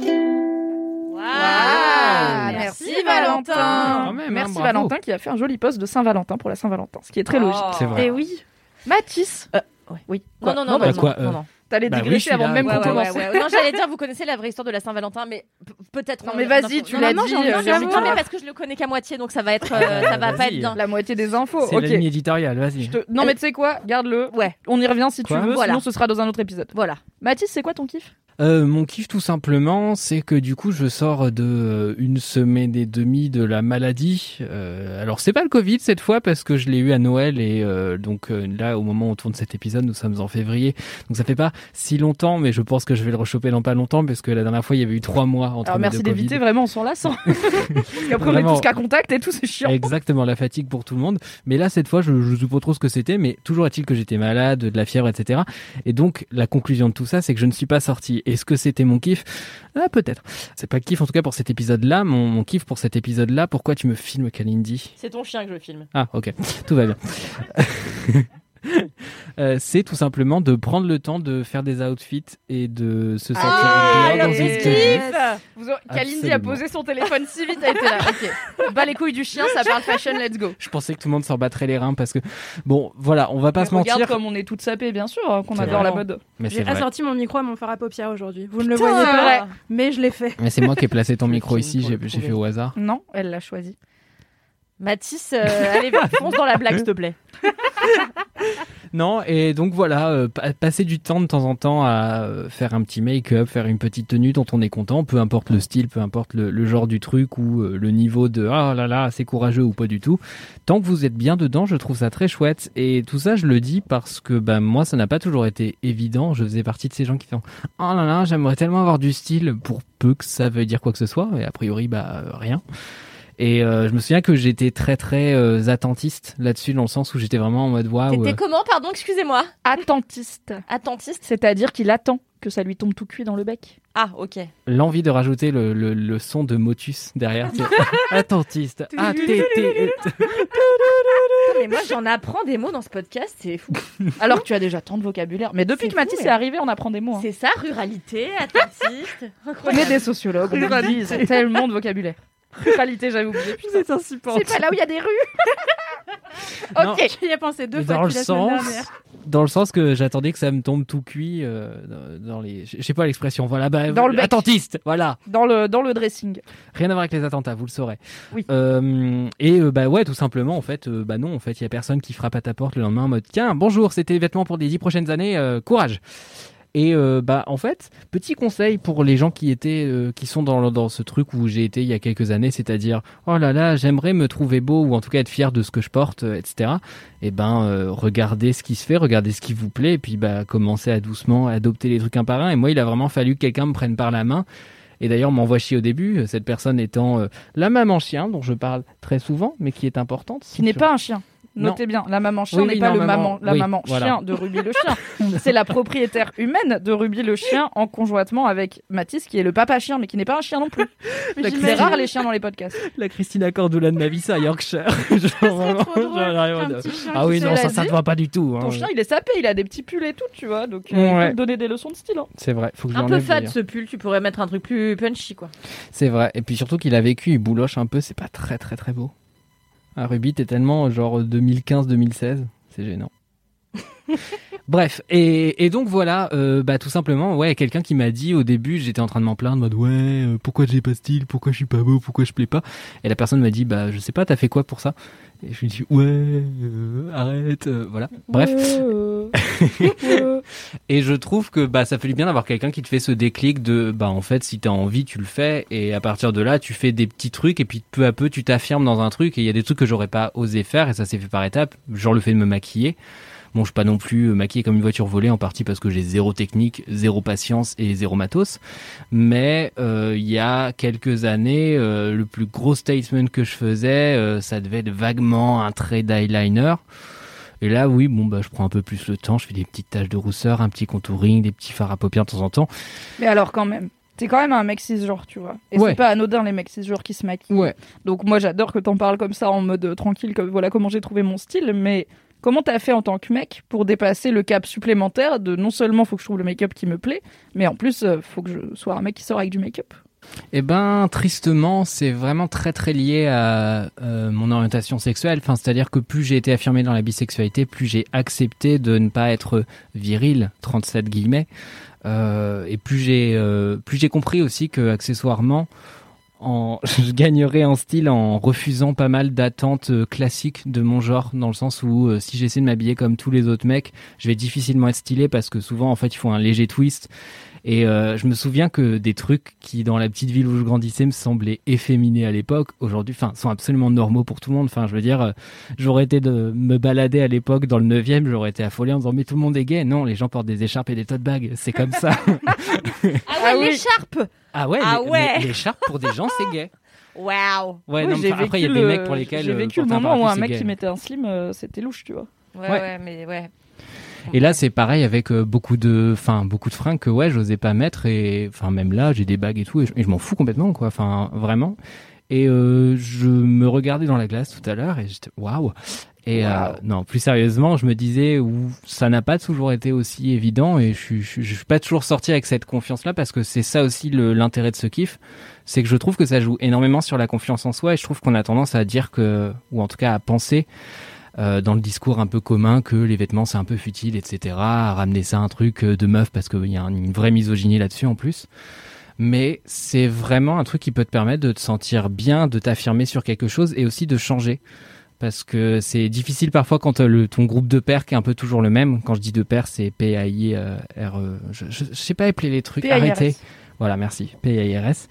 Ah, Merci, merci Valentin. Valentin. Quand même, hein, merci bravo. Valentin qui a fait un joli post de Saint-Valentin pour la Saint-Valentin, ce qui est très logique. C'est vrai. Et oui. Mathis, Euh, oui. Non, Quoi non, non, bah, non, quoi, non, euh, non. T'allais Bah oui, digresser je suis avant là, même ouais, qu'on Ouais, commence. ouais, ouais. Non, j'allais dire, vous connaissez la vraie histoire de la Saint-Valentin, mais peut-être. Non, mais vas-y, non, tu non, l'as non, dit, j'ai envie euh, Non, mais parce que je le connais qu'à moitié, donc ça va être, euh, ça va pas être bien. La moitié des infos. C'est Ok. la ligne éditoriale, vas-y. Te- Non mais tu sais quoi, garde-le. Ouais, On y revient si Quoi tu veux, Voilà. sinon ce sera dans un autre épisode. voilà. Mathis, c'est quoi ton kiff? Euh, mon kiff tout simplement, c'est que du coup je sors de euh, une semaine et demie de la maladie. Euh, alors c'est pas le Covid cette fois parce que je l'ai eu à Noël et euh, donc euh, là au moment où on tourne cet épisode nous sommes en février donc ça fait pas si longtemps mais je pense que je vais le rechoper dans pas longtemps parce que la dernière fois il y avait eu trois mois entre Alors merci d'éviter vraiment, on s'en lasse. hein. Parce qu'après on est tous cas contact et tout, c'est chiant. Exactement, la fatigue pour tout le monde. Mais là, cette fois, je ne sais pas trop ce que c'était, mais toujours est-il que j'étais malade, de la fièvre, etc. Et donc, la conclusion de tout ça, c'est que je ne suis pas sorti. Est-ce que c'était mon kiff? Ah, Peut-être. C'est pas le kiff, en tout cas, pour cet épisode-là. Mon, mon kiff pour cet épisode-là, pourquoi tu me filmes, Kalindi? C'est ton chien que je filme. Ah, ok. Tout va bien. Euh, c'est tout simplement de prendre le temps de faire des outfits et de se sentir Ah, bien dans une kiff tenue. Vous aurez- Kalindi a posé son téléphone si vite, elle était là. Ok. Bas les couilles du chien, ça parle fashion, let's go. Je pensais que tout le monde s'en battrait les reins parce que, bon, voilà, on va pas Mais se regarde mentir. comme on est toutes sapées, bien sûr, hein, qu'on adore la mode. J'ai assorti mon micro à mon fard à paupières aujourd'hui. Vous ne le voyez pas, vrai. mais je l'ai fait. Mais c'est moi qui ai placé ton micro ici, j'ai fait au hasard. Non, elle l'a choisi. Mathis, euh, allez, fonce dans la blague, s'il te plaît. Non, et donc voilà, euh, pa- passer du temps de temps en temps à euh, faire un petit make-up, faire une petite tenue dont on est content, peu importe le style, peu importe le, genre du truc ou euh, le niveau de ah là là, c'est courageux ou pas du tout. Tant que vous êtes bien dedans, je trouve ça très chouette. Et tout ça, je le dis parce que bah, moi, ça n'a pas toujours été évident. Je faisais partie de ces gens qui font oh là là, j'aimerais tellement avoir du style pour peu que ça veuille dire quoi que ce soit. Et a priori, bah rien. Et euh, je me souviens que j'étais très très euh, attentiste là-dessus dans le sens où j'étais vraiment en mode waouh. T'étais euh, comment, pardon, excusez-moi? Attentiste. Attentiste C'est-à-dire qu'il attend que ça lui tombe tout cuit dans le bec. Ah, ok. l'envie de rajouter le, le, le son de Motus derrière. Attentiste. Ah, mais moi, j'en apprends des mots dans ce podcast, c'est fou. Alors que tu as déjà tant de vocabulaire. Mais depuis que Mathis mais- est arrivé, on apprend des mots. hein. C'est ça, ruralité, attentiste. On est des sociologues, on tellement de vocabulaire. Ruralité, j'avais oublié. putain. C'est insupportable. C'est pas là où il y a des rues. Ok. J'y ai pensé deux fois dans le sens, dernière. dans le sens que j'attendais que ça me tombe tout cuit euh, dans dans les. Je sais pas l'expression. Voilà, bah, Dans le bec. attentiste. Voilà. Dans le, dans le dressing. Rien à voir avec les attentats, vous le saurez. Oui. Euh, et euh, bah ouais, tout simplement, en fait, euh, bah non, en fait, il y a personne qui frappe à ta porte le lendemain en mode tiens, bonjour, c'était les vêtements pour les dix prochaines années, euh, courage. Et euh, bah en fait, petit conseil pour les gens qui étaient, euh, qui sont dans dans ce truc où j'ai été il y a quelques années, c'est-à-dire oh là là, j'aimerais me trouver beau ou en tout cas être fier de ce que je porte, euh, etc. Et ben euh, regardez ce qui se fait, regardez ce qui vous plaît, et puis bah commencez à doucement adopter les trucs un par un. Et moi, il a vraiment fallu que quelqu'un me prenne par la main. Et d'ailleurs, m'envoie chier au début, euh, cette personne étant euh, la maman chien, dont je parle très souvent, mais qui est importante. Qui n'est pas un chien. Non. Notez bien, la maman chien Oui, n'est pas non, le maman- maman, la oui, maman voilà. chien de Ruby le chien. C'est la propriétaire humaine de Ruby le chien en conjointement avec Mathis qui est le papa chien mais qui n'est pas un chien non plus. C'est rare les chiens dans les podcasts. La Christina Cordula de ma vie, à Yorkshire. Genre, vraiment, trop drôle, genre, vraiment, un de- petit chien ah oui, non, ça, ça te va pas du tout. hein. Ton chien il est sapé, il a des petits pulls et tout, tu vois, donc euh, Ouais. il peut te donner des leçons de style. hein. C'est vrai, faut que Un peu fade d'ailleurs. ce pull, tu pourrais mettre un truc plus punchy, quoi. C'est vrai. Et puis surtout qu'il a vécu, il bouloche un peu, c'est pas très très très beau. Ah, Ruby, t'es tellement genre 2015-2016, c'est gênant. Bref, et, et donc voilà, euh, bah tout simplement, ouais, quelqu'un qui m'a dit au début, j'étais en train de m'en plaindre, en mode ouais, euh, pourquoi j'ai pas style, pourquoi je suis pas beau, pourquoi je plais pas. Et la personne m'a dit, bah je sais pas, t'as fait quoi pour ça? Et je lui dis ouais, euh, arrête, euh, voilà. Bref. Et je trouve que bah ça fait du bien d'avoir quelqu'un qui te fait ce déclic de bah en fait si t'as envie tu le fais. Et à partir de là tu fais des petits trucs et puis peu à peu tu t'affirmes dans un truc. Et il y a des trucs que j'aurais pas osé faire et ça s'est fait par étapes. Genre le fait de me maquiller bon je suis pas non plus euh, maquillé comme une voiture volée en partie parce que j'ai zéro technique zéro patience et zéro matos mais euh, il y a quelques années euh, le plus gros statement que je faisais ça devait être vaguement un trait d'eyeliner et là, oui, bon, bah, je prends un peu plus le temps, je fais des petites taches de rousseur, un petit contouring, des petits fards à paupières de temps en temps. Mais alors quand même, t'es quand même un mec cisgenre, tu vois. Et Ouais. c'est pas anodin les mecs cisgenres qui se maquillent. Ouais. Donc moi j'adore que t'en parles comme ça en mode euh, tranquille, comme voilà comment j'ai trouvé mon style, mais comment t'as fait en tant que mec pour dépasser le cap supplémentaire de non seulement faut que je trouve le make-up qui me plaît, mais en plus euh, faut que je sois un mec qui sort avec du make-up? Eh ben, tristement, c'est vraiment très très lié à euh, mon orientation sexuelle. Enfin, c'est-à-dire que plus j'ai été affirmé dans la bisexualité, plus j'ai accepté de ne pas être viril, 37 guillemets, euh, et plus j'ai plus j'ai compris aussi que accessoirement, en, je gagnerais en style en refusant pas mal d'attentes euh, classiques de mon genre, dans le sens où euh, si j'essaie de m'habiller comme tous les autres mecs, je vais difficilement être stylé parce que souvent en fait il faut un léger twist. Et euh, je me souviens que des trucs qui dans la petite ville où je grandissais me semblaient efféminés à l'époque, aujourd'hui, enfin, sont absolument normaux pour tout le monde. Enfin, je veux dire, euh, j'aurais été de me balader à l'époque dans le 9e, j'aurais été affolé en disant mais tout le monde est gay. Non, les gens portent des écharpes et des tote bags, c'est comme ça. Ah ouais, l'écharpe ah ouais, Ah les- ouais. l'écharpe pour des gens c'est gay. Waouh Ouais, non, j'ai enfin, après il y a vécu des le- mecs pour lesquels J'ai euh, vécu le moment où un mec gay. qui mettait un slim, euh, c'était louche, tu vois. Ouais, Ouais. ouais, mais ouais. Et là, c'est pareil avec euh, beaucoup de, enfin, beaucoup de fringues que ouais, j'osais pas mettre et, enfin, même là, j'ai des bagues et tout et je, et je m'en fous complètement, quoi. Enfin, vraiment. Et euh, je me regardais dans la glace tout à l'heure et j'étais waouh. Et euh, non, plus sérieusement, je me disais où ça n'a pas toujours été aussi évident et je je, suis- je suis pas toujours sorti avec cette confiance-là parce que c'est ça aussi l'intérêt de ce kiff, c'est que je trouve que ça joue énormément sur la confiance en soi et je trouve qu'on a tendance à dire que, ou en tout cas à penser euh, dans le discours un peu commun que les vêtements c'est un peu futile, etc. À ramener ça à un truc euh, de meuf parce qu'il y a une vraie misogynie là-dessus en plus. Mais c'est vraiment un truc qui peut te permettre de te sentir bien, de t'affirmer sur quelque chose et aussi de changer. parce que c'est difficile parfois quand euh, le, ton groupe de pairs qui est un peu toujours le même. Quand je dis de pairs, c'est P-A-I-R-E. Je, je, je sais pas appeler les trucs. Arrêtez. Voilà, merci. P-A-I-R-S.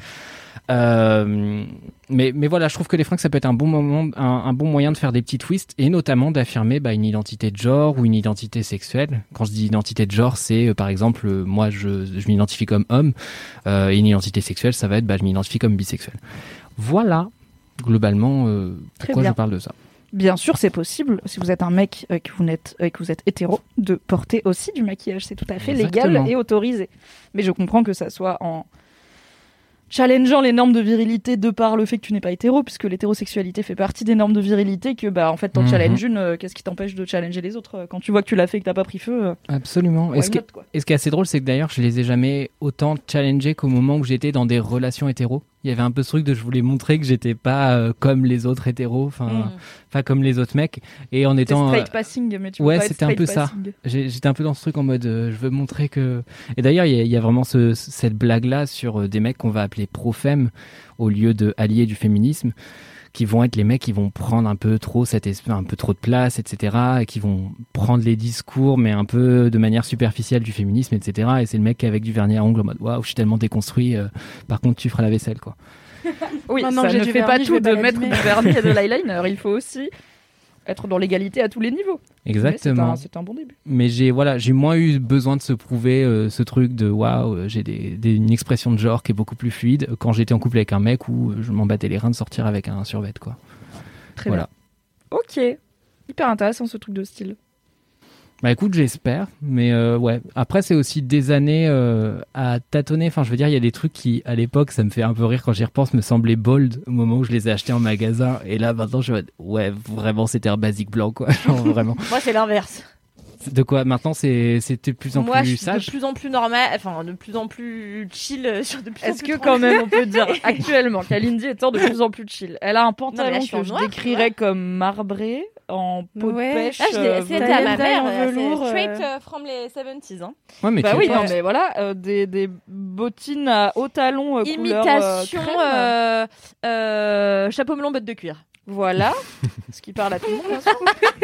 Euh, mais, mais voilà, je trouve que les fringues, ça peut être un bon moment, un, un bon moyen de faire des petits twists et notamment d'affirmer bah, une identité de genre ou une identité sexuelle. Quand je dis identité de genre, c'est euh, par exemple, euh, moi, je, je m'identifie comme homme et une identité sexuelle, ça va être, bah, je m'identifie comme bisexuel. Voilà, globalement, pourquoi je parle de ça. Bien sûr, c'est possible, si vous êtes un mec euh, que, vous n'êtes, euh, que vous êtes hétéro, de porter aussi du maquillage. C'est tout à fait légal Exactement. et autorisé. Mais je comprends que ça soit en challengeant les normes de virilité de par le fait que tu n'es pas hétéro, puisque l'hétérosexualité fait partie des normes de virilité, que bah en fait t'en Mhm. challenges une, euh, qu'est-ce qui t'empêche de challenger les autres euh, Quand tu vois que tu l'as fait et que t'as pas pris feu, euh, Absolument. Et ce, qui, not, quoi. et ce qui est assez drôle, c'est que d'ailleurs, je les ai jamais autant challengés qu'au moment où j'étais dans des relations hétéros. Il y avait un peu ce truc de je voulais montrer que j'étais pas euh, comme les autres hétéros, enfin, Mm. enfin comme les autres mecs. Et en étant, straight euh, passing, mais tu ouais, pas c'était un peu ça. passing. j'étais un peu dans ce truc en mode euh, je veux montrer que. Et d'ailleurs, il y, a- il y a vraiment ce, cette blague là sur des mecs qu'on va appeler pro-femme au lieu de alliés du féminisme qui vont être les mecs qui vont prendre un peu trop cette un peu trop de place, etc. et qui vont prendre les discours, mais un peu de manière superficielle du féminisme, etc. Et c'est le mec avec du vernis à ongles en mode waouh, je suis tellement déconstruit. euh, par contre, tu feras la vaisselle, quoi. Oui, Maintenant ça que j'ai ne fait pas vernis, je tout de mettre du vernis et de l'eyeliner. Il faut aussi être dans l'égalité à tous les niveaux. C'est Exactement. un- C'est un, bon début. mais j'ai voilà j'ai moins eu besoin de se prouver euh, ce truc de waouh euh, j'ai des, des- une expression de genre qui est beaucoup plus fluide quand j'étais en couple avec un mec où je m'en battais les reins de sortir avec un survêt quoi Très voilà bien. Ok. Hyper intéressant ce truc de style. Bah écoute j'espère mais euh, ouais. Après c'est aussi des années euh, à tâtonner. Enfin je veux dire il y a des trucs qui à l'époque ça me fait un peu rire quand j'y repense me semblaient bold au moment où je les ai achetés en magasin. Et là maintenant je vais ouais vraiment c'était un basique blanc quoi. Genre vraiment. Moi, c'est l'inverse. De quoi maintenant c'est c'était de plus en Moi, plus je suis sage de plus en plus normal, enfin, de plus en plus chill. euh, Sur de plus en Est-ce que tranquille. quand même on peut dire actuellement qu'Alindy étant de plus en plus chill Elle a un pantalon là, que je noir, décrirais comme marbré en peau Ouais. de pêche. Ah, je l'ai euh, essayé voilà. à ma mère, velours, c'est straight euh. euh, from les 70s. Hein. ouais mais Bah tu oui, vois, non, mais voilà, euh, des, des bottines à haut talon euh, couleur euh, Imitation crème. euh, euh, chapeau melon botte de cuir. Voilà, ce qui parle à tout le monde. bien sûr.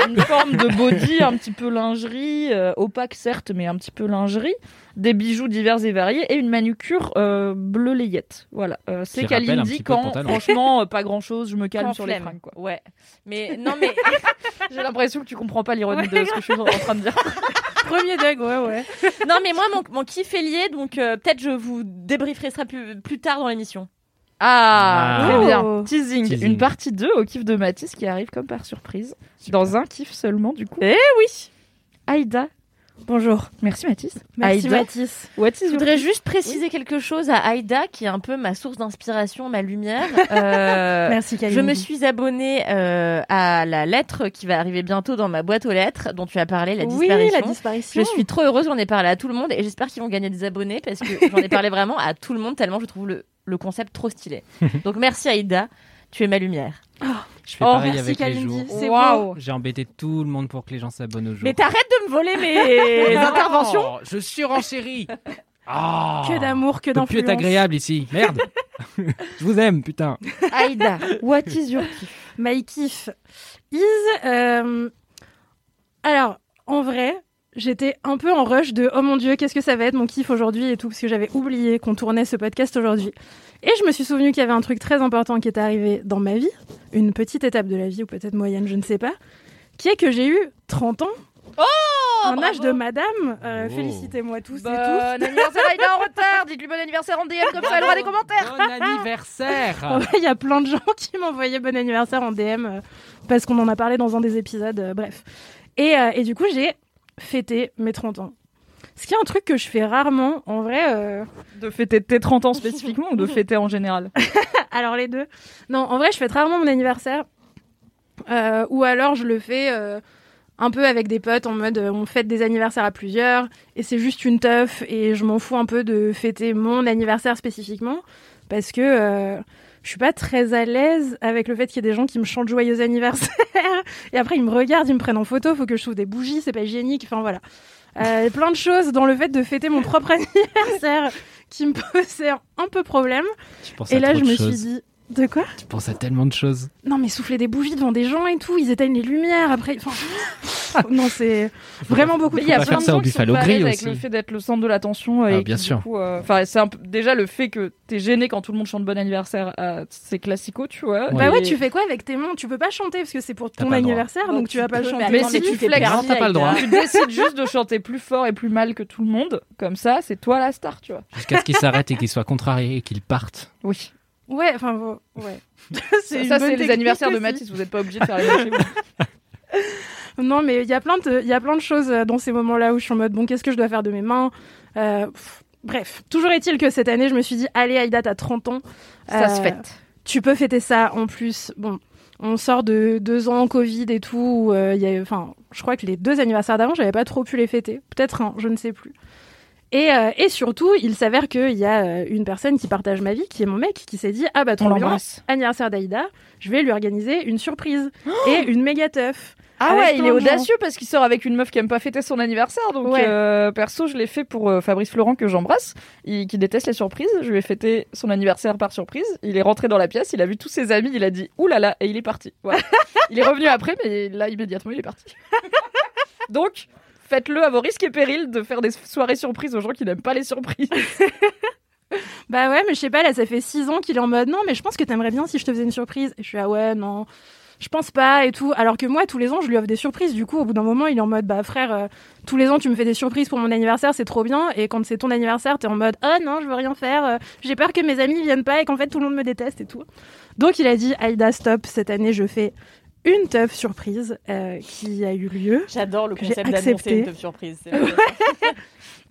Une forme de body un petit peu lingerie, euh, opaque certes, mais un petit peu lingerie. Des bijoux divers et variés et une manucure euh, bleu layette. Voilà, euh, c'est Kalindi quand franchement euh, pas grand chose, je me calme Quand sur les fringues. Quoi. Ouais. Mais non, mais J'ai l'impression que tu comprends pas l'ironie Ouais. de ce que je suis en train de dire. Premier deg, ouais, ouais. non, mais moi, mon, mon kiff est lié, donc euh, peut-être je vous débrieferai ça plus, plus tard dans l'émission. Ah, Ah. très bien. Teasing. Teasing. Une partie 2 au kiff de Mathis qui arrive comme par surprise. Dans un kiff seulement, du coup. Eh oui. Aïda. Bonjour. Merci Mathis. Merci Aïda. Mathis. What is Je voudrais juste préciser quelque chose à Aïda, qui est un peu ma source d'inspiration, ma lumière. Euh, Merci Je Kalindi. me suis abonnée euh, à la lettre qui va arriver bientôt dans ma boîte aux lettres, dont tu as parlé, la Oui, disparition. la disparition. Je suis trop heureuse, j'en ai parlé à tout le monde et j'espère qu'ils vont gagner des abonnés parce que j'en ai parlé vraiment à tout le monde tellement je trouve le, le concept trop stylé. Donc merci Aïda, tu es ma lumière. je fais Oh, pareil merci avec les Kalindi. jours C'est Waouh. j'ai embêté tout le monde pour que les gens s'abonnent aux jours Mais t'arrêtes de me voler mes interventions Oh, je surenchéris. Ah, Que d'amour, que plus être d'influence. agréable ici. Merde. je vous aime, putain. Aïda, what is your kiff? My kiff is. euh, Alors, en vrai, j'étais un peu en rush de oh mon dieu, qu'est-ce que ça va être mon kiff aujourd'hui et tout, parce que j'avais oublié qu'on tournait ce podcast aujourd'hui. Et je me suis souvenu qu'il y avait un truc très important qui est arrivé dans ma vie, une petite étape de la vie, ou peut-être moyenne, je ne sais pas, qui est que j'ai eu 30 ans. un bravo. âge de madame. Euh, Oh. Félicitez-moi tous et Bon tous. anniversaire Aïda en retard Dites-lui bon anniversaire en DM comme ça elle aura des commentaires Bon anniversaire. Il y a plein de gens qui m'envoyaient bon anniversaire en DM euh, parce qu'on en a parlé dans un des épisodes. euh, bref. Et, euh, et du coup, j'ai fêté mes 30 ans. Ce qui est un truc que je fais rarement, en vrai. euh, De fêter tes 30 ans spécifiquement ou de fêter en général? Alors les deux. Non, en vrai, je fête rarement mon anniversaire. Euh, ou alors je le fais euh, un peu avec des potes en mode on fête des anniversaires à plusieurs et c'est juste une teuf et je m'en fous un peu de fêter mon anniversaire spécifiquement parce que je suis pas très à l'aise avec le fait qu'il y ait des gens qui me chantent joyeux anniversaire et après ils me regardent, ils me prennent en photo, faut que je trouve des bougies, c'est pas hygiénique, enfin voilà. Euh, plein de choses dans le fait de fêter mon propre anniversaire qui me posaient un peu problème. Et là, je me choses. suis dit, De quoi Tu penses à tellement de choses. Non, mais souffler des bougies devant des gens et tout, ils éteignent les lumières après. Enfin, non, c'est vraiment beaucoup. Il y a plein de gens qui sont pas avec le fait d'être le centre de l'attention. Ah, et bien qui, sûr. du coup, euh, Enfin, c'est déjà le fait que t'es gêné quand tout le monde chante bon anniversaire. euh, c'est classico, tu vois. Bah Et- ouais, tu fais quoi avec tes mains? Tu peux pas chanter parce que c'est pour ton anniversaire, Donc donc tu vas pas le chanter. mais si tu flexes, t'as pas le droit. tu décides juste de chanter plus fort et plus mal que tout le monde, comme ça, c'est toi la star, tu vois. Jusqu'à ce qu'ils s'arrêtent et qu'ils soient contrariés et qu'ils partent. Oui. Ouais, enfin, bon, ouais. Ça, c'est les anniversaires de. Mathis, vous n'êtes pas obligé de faire les mêmes. Non, mais il y a plein de, il y a plein de choses euh, dans ces moments-là où je suis en mode bon, qu'est-ce que je dois faire de mes mains Euh, pff, Bref, toujours est-il que cette année, je me suis dit, allez, Aïda, t'as 30 ans. Ça se Euh, fête. Tu peux fêter ça en plus. Bon, on sort de deux ans Covid et tout. où, euh, il y a, enfin, je crois que les deux anniversaires d'avant, j'avais pas trop pu les fêter. Peut-être un, je ne sais plus. Et, euh, et surtout, il s'avère qu'il y a euh, une personne qui partage ma vie, qui est mon mec, qui s'est dit ah bah trop bien, anniversaire d'Aïda, je vais lui organiser une surprise et une méga teuf. Ah ouais, il est audacieux parce qu'il sort avec une meuf qui aime pas fêter son anniversaire. Donc Ouais. euh, perso, je l'ai fait pour euh, Fabrice Florent que j'embrasse, qui déteste les surprises. Je lui ai fêté son anniversaire par surprise. Il est rentré dans la pièce, il a vu tous ses amis, il a dit ouh là là et il est parti. Voilà. il est revenu après, mais là immédiatement il est parti. donc faites-le à vos risques et périls de faire des soirées surprises aux gens qui n'aiment pas les surprises. Bah ouais, mais je sais pas, là, ça fait six ans qu'il est en mode non, mais je pense que t'aimerais bien si je te faisais une surprise. Et je suis ah ouais, non, je pense pas et tout. Alors que moi, tous les ans, je lui offre des surprises. Du coup, au bout d'un moment, il est en mode bah frère, euh, tous les ans, tu me fais des surprises pour mon anniversaire, c'est trop bien. Et quand c'est ton anniversaire, t'es en mode ah non, je veux rien faire. euh, J'ai peur que mes amis viennent pas et qu'en fait tout le monde me déteste et tout. Donc il a dit Aïda, stop, cette année, je fais une teuf surprise euh, qui a eu lieu. J'adore le concept accepté. une teuf surprise. Ouais.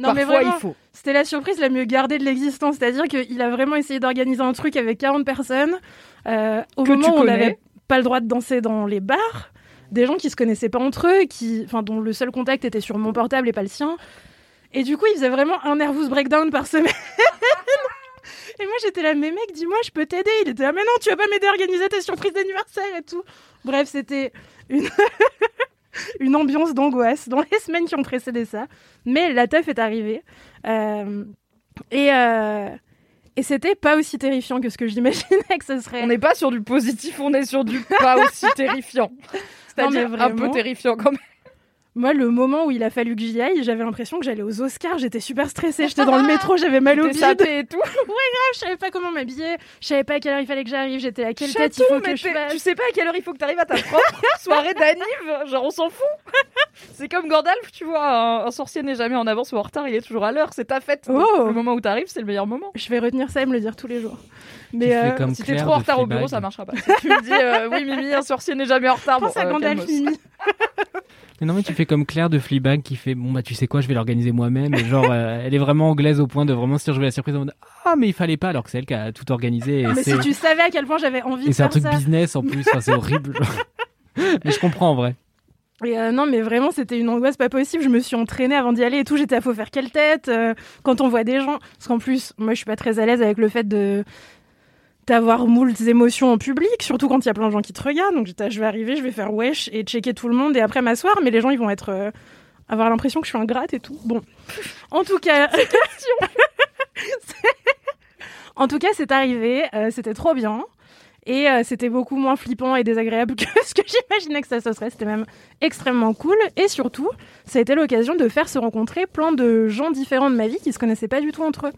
Non, mais Parfois vraiment, il faut. c'était la surprise la mieux gardée de l'existence. C'est-à-dire qu'il a vraiment essayé d'organiser un truc avec 40 personnes. euh, au Que moment où on n'avait pas le droit de danser dans les bars. Des gens qui se connaissaient pas entre eux, qui, enfin, dont le seul contact était sur mon portable et pas le sien. Et du coup, il faisait vraiment un nervous breakdown par semaine. et moi, j'étais là, mais mec, dis-moi, je peux t'aider. Il était là, mais non, tu vas pas m'aider à organiser tes surprises d'anniversaire et tout. Bref, c'était une, une ambiance d'angoisse dans les semaines qui ont précédé ça. Mais la teuf est arrivée. Euh, et euh, et c'était pas aussi terrifiant que ce que j'imaginais que ce serait. On n'est pas sur du positif, on est sur du pas aussi terrifiant. C'est-à-dire un peu terrifiant quand même. Moi, le moment où il a fallu que j'y aille, j'avais l'impression que j'allais aux Oscars. J'étais super stressée. J'étais dans le métro, j'avais mal au bide. et tout. Je savais pas comment m'habiller. Je savais pas à quelle heure il fallait que j'arrive. J'étais à quelle tête il faut mais que je fasse. tu sais pas à quelle heure il faut que t'arrives à ta propre soirée d'anniv Genre on s'en fout C'est comme Gandalf, tu vois, un, un sorcier n'est jamais en avance ou en retard, il est toujours à l'heure, c'est ta fête. Oh. Le moment où t'arrives, c'est le meilleur moment. Je vais retenir ça et me le dire tous les jours. Mais euh, comme Si t'es trop en retard au bureau, ça marchera pas. Si tu me dis, euh, oui Mimi, un sorcier n'est jamais en retard. pense bon, à euh, Gandalf calmos. Mimi. Mais non, mais tu fais comme Claire de Fleabag qui fait bon bah tu sais quoi, je vais l'organiser moi-même. Et genre, euh, elle est vraiment anglaise au point de vraiment se dire je vais la surprise en mode ah mais il fallait pas alors que c'est elle qui a tout organisé. Et Mais c'est si tu savais à quel point j'avais envie et de c'est un faire truc ça. business en plus. Enfin, c'est horrible. mais je comprends en vrai. Et euh, non, mais vraiment, c'était une angoisse pas possible. Je me suis entraînée avant d'y aller et tout. J'étais à faut faire quelle tête euh, quand on voit des gens. Parce qu'en plus, moi, je suis pas très à l'aise avec le fait de d'avoir moult émotions en public, surtout quand il y a plein de gens qui te regardent. Donc je vais arriver, je vais faire wesh et checker tout le monde et après m'asseoir. Mais les gens, ils vont être euh, avoir l'impression que je suis ingrate et tout. Bon, en tout cas, en tout cas, c'est arrivé. euh, c'était trop bien. Et euh, c'était beaucoup moins flippant et désagréable que ce que j'imaginais que ça se serait. C'était même extrêmement cool. Et surtout, ça a été l'occasion de faire se rencontrer plein de gens différents de ma vie qui se connaissaient pas du tout entre eux.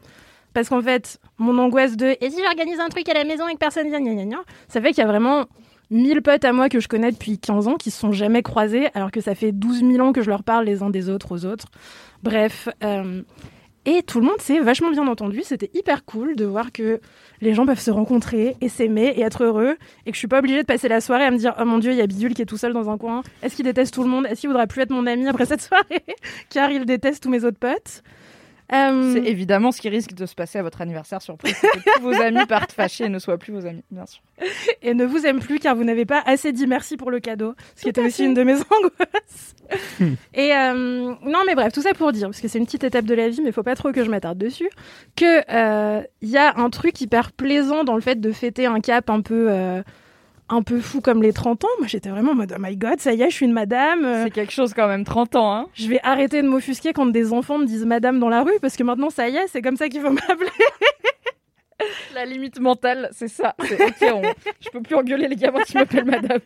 Parce qu'en fait, mon angoisse de et si j'organise un truc à la maison et que personne vient, gna gna gna, ça fait qu'il y a vraiment 1000 potes à moi que je connais depuis 15 ans qui se sont jamais croisés, alors que ça fait 12 000 ans que je leur parle les uns des autres aux autres. Bref. euh, et tout le monde s'est vachement bien entendu. C'était hyper cool de voir que les gens peuvent se rencontrer et s'aimer et être heureux et que je suis pas obligée de passer la soirée à me dire oh mon dieu il y a Bidule qui est tout seul dans un coin est-ce qu'il déteste tout le monde? Est-ce qu'il voudra plus être mon ami après cette soirée? Car il déteste tous mes autres potes Euh, C'est évidemment ce qui risque de se passer à votre anniversaire surprise. c'est que tous vos amis partent fâchés et ne soient plus vos amis, bien sûr. et ne vous aime plus car vous n'avez pas assez dit merci pour le cadeau ce qui était aussi une de mes angoisses et euh, non mais bref tout ça pour dire parce que c'est une petite étape de la vie mais faut pas trop que je m'attarde dessus que euh, il y a un truc hyper plaisant dans le fait de fêter un cap un peu euh, un peu fou comme les 30 ans. Moi, j'étais vraiment en mode, oh my god, ça y est, je suis une madame. euh, C'est quelque chose quand même, 30 ans, hein. je vais arrêter de m'offusquer quand des enfants me disent madame dans la rue, parce que maintenant, ça y est, c'est comme ça qu'il faut m'appeler. La limite mentale, c'est ça. C'est ok, on- je peux plus engueuler les gamins qui m'appellent madame.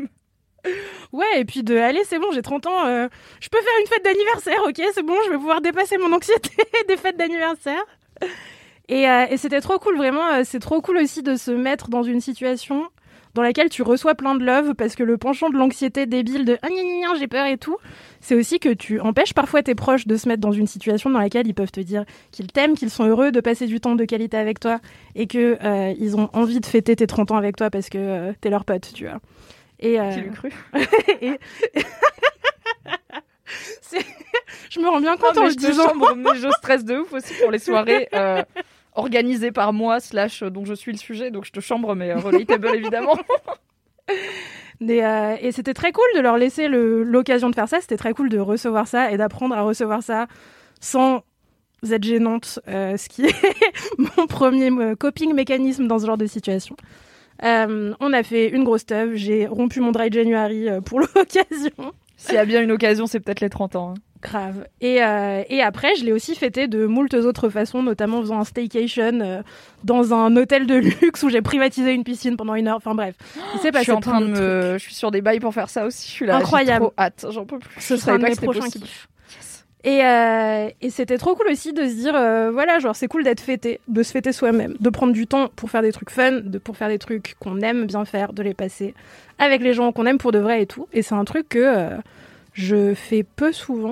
Ouais, et puis de allez, c'est bon, j'ai 30 ans, euh, je peux faire une fête d'anniversaire, ok, c'est bon, je vais pouvoir dépasser mon anxiété des fêtes d'anniversaire. Et, euh, et c'était trop cool, vraiment, euh, c'est trop cool aussi de se mettre dans une situation dans laquelle tu reçois plein de love parce que le penchant de l'anxiété débile de ah j'ai peur et tout, c'est aussi que tu empêches parfois tes proches de se mettre dans une situation dans laquelle ils peuvent te dire qu'ils t'aiment, qu'ils sont heureux de passer du temps de qualité avec toi et que euh, ils ont envie de fêter tes 30 ans avec toi parce que euh, t'es leur pote, tu vois. Et, euh, cru et- je me rends bien compte Non, en le disant. chambre, mais je stresse de ouf aussi pour les soirées organisées par moi, slash euh, dont je suis le sujet, donc je te chambre, mais euh, relatable évidemment. Mais, euh, et c'était très cool de leur laisser l'occasion de faire ça. C'était très cool de recevoir ça et d'apprendre à recevoir ça sans être gênante, euh, ce qui est mon premier coping mécanisme dans ce genre de situation. Euh, on a fait une grosse teuf. J'ai rompu mon dry January pour l'occasion. S'il y a bien une occasion, c'est peut-être les 30 ans. hein. Grave. Et, euh, et après, je l'ai aussi fêté de moultes autres façons, notamment en faisant un staycation euh, dans un hôtel de luxe où j'ai privatisé une piscine pendant une heure. Enfin bref, il s'est Je passé suis en train de me, je suis sur des bails pour faire ça aussi. Je suis là, Incroyable. J'ai trop hâte, j'en peux plus. Ce Je sera un de mes prochains kiffs. Et, euh, et c'était trop cool aussi de se dire, euh, voilà, genre c'est cool d'être fêté, de se fêter soi-même, de prendre du temps pour faire des trucs fun, de, pour faire des trucs qu'on aime bien faire, de les passer avec les gens qu'on aime pour de vrai et tout. Et c'est un truc que je fais peu souvent.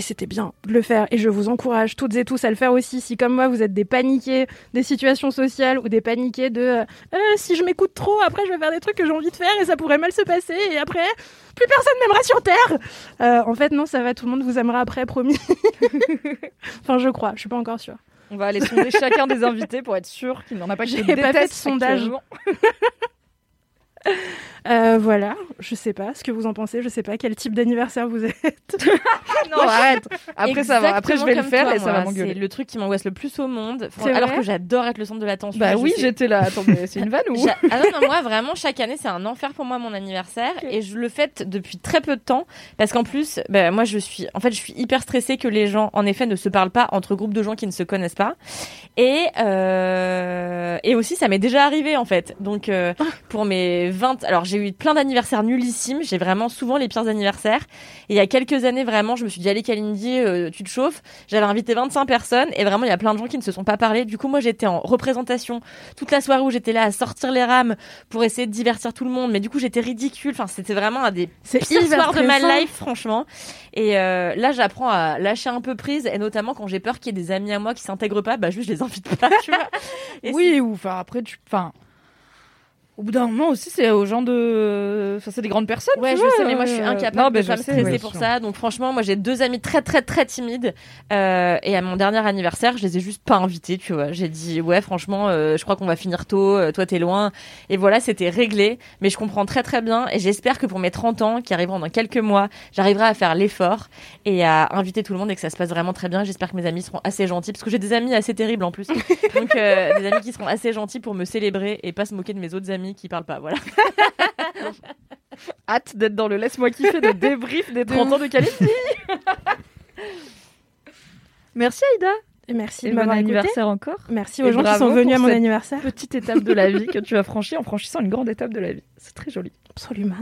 Et c'était bien de le faire. Et je vous encourage toutes et tous à le faire aussi. Si, comme moi, vous êtes des paniqués des situations sociales ou des paniqués de euh, Euh, si je m'écoute trop, après je vais faire des trucs que j'ai envie de faire et ça pourrait mal se passer. Et après, plus personne m'aimera sur Terre. Euh, en fait, non, ça va. Tout le monde vous aimera après, promis. enfin, je crois. Je suis pas encore sûre. On va aller sonder chacun des invités pour être sûr qu'il n'en a pas qui pas fait de sondage. Euh, voilà. Je sais pas ce que vous en pensez. Je sais pas quel type d'anniversaire vous êtes. Non, arrête. Après, ça va. Après, je vais le faire et ça va m'engueuler. C'est le truc qui m'angoisse le plus au monde. C'est alors que j'adore être le centre de l'attention. Bah oui, j'étais là. Attendez, c'est une vanne ou Ah non, non, moi vraiment chaque année c'est un enfer pour moi mon anniversaire et je le fête depuis très peu de temps parce qu'en plus bah, moi je suis en fait je suis hyper stressée que les gens en effet ne se parlent pas entre groupes de gens qui ne se connaissent pas et euh, et aussi ça m'est déjà arrivé en fait donc euh, pour mes 20 alors j'ai eu plein d'anniversaires nullissimes. J'ai vraiment souvent les pires anniversaires. Et il y a quelques années vraiment je me suis dit allez Kalindi euh, tu te chauffes. J'avais invité 25 personnes et vraiment il y a plein de gens qui ne se sont pas parlé. Du coup moi j'étais en représentation toute la soirée où j'étais là à sortir les rames pour essayer de divertir tout le monde. Mais du coup j'étais ridicule. Enfin c'était vraiment un des pires soirs de ma life franchement. Et euh, là j'apprends à lâcher un peu prise. Et notamment quand j'ai peur qu'il y ait des amis à moi qui s'intègrent pas bah juste je les invite pas tu vois. Et Oui, ou enfin après tu, enfin. Au bout d'un moment aussi, c'est aux gens de. Enfin, c'est des grandes personnes. Ouais, je vois, sais, mais moi je suis euh, incapable non, de mais pas me stresser ouais. pour ça. Donc franchement, moi j'ai deux amis très très très timides euh, et à mon dernier anniversaire, je les ai juste pas invités, tu vois. J'ai dit ouais, franchement, euh, je crois qu'on va finir tôt. euh, toi t'es loin. Et voilà, c'était réglé. Mais je comprends très très bien et j'espère que pour mes 30 ans qui arriveront dans quelques mois, j'arriverai à faire l'effort et à inviter tout le monde et que ça se passe vraiment très bien. J'espère que mes amis seront assez gentils parce que j'ai des amis assez terribles en plus. Donc des amis qui seront assez gentils pour me célébrer et pas se moquer de mes autres amis qui parlent pas. Voilà. Hâte d'être dans le laisse-moi kiffer de débrief des 30 ans de Kalindi. Merci Aïda. Et merci Et de m'avoir anniversaire encore. Merci Et aux gens qui sont venus à mon cette anniversaire. Petite étape de la vie que tu as franchie en franchissant une grande étape de la vie. C'est très joli. Absolument.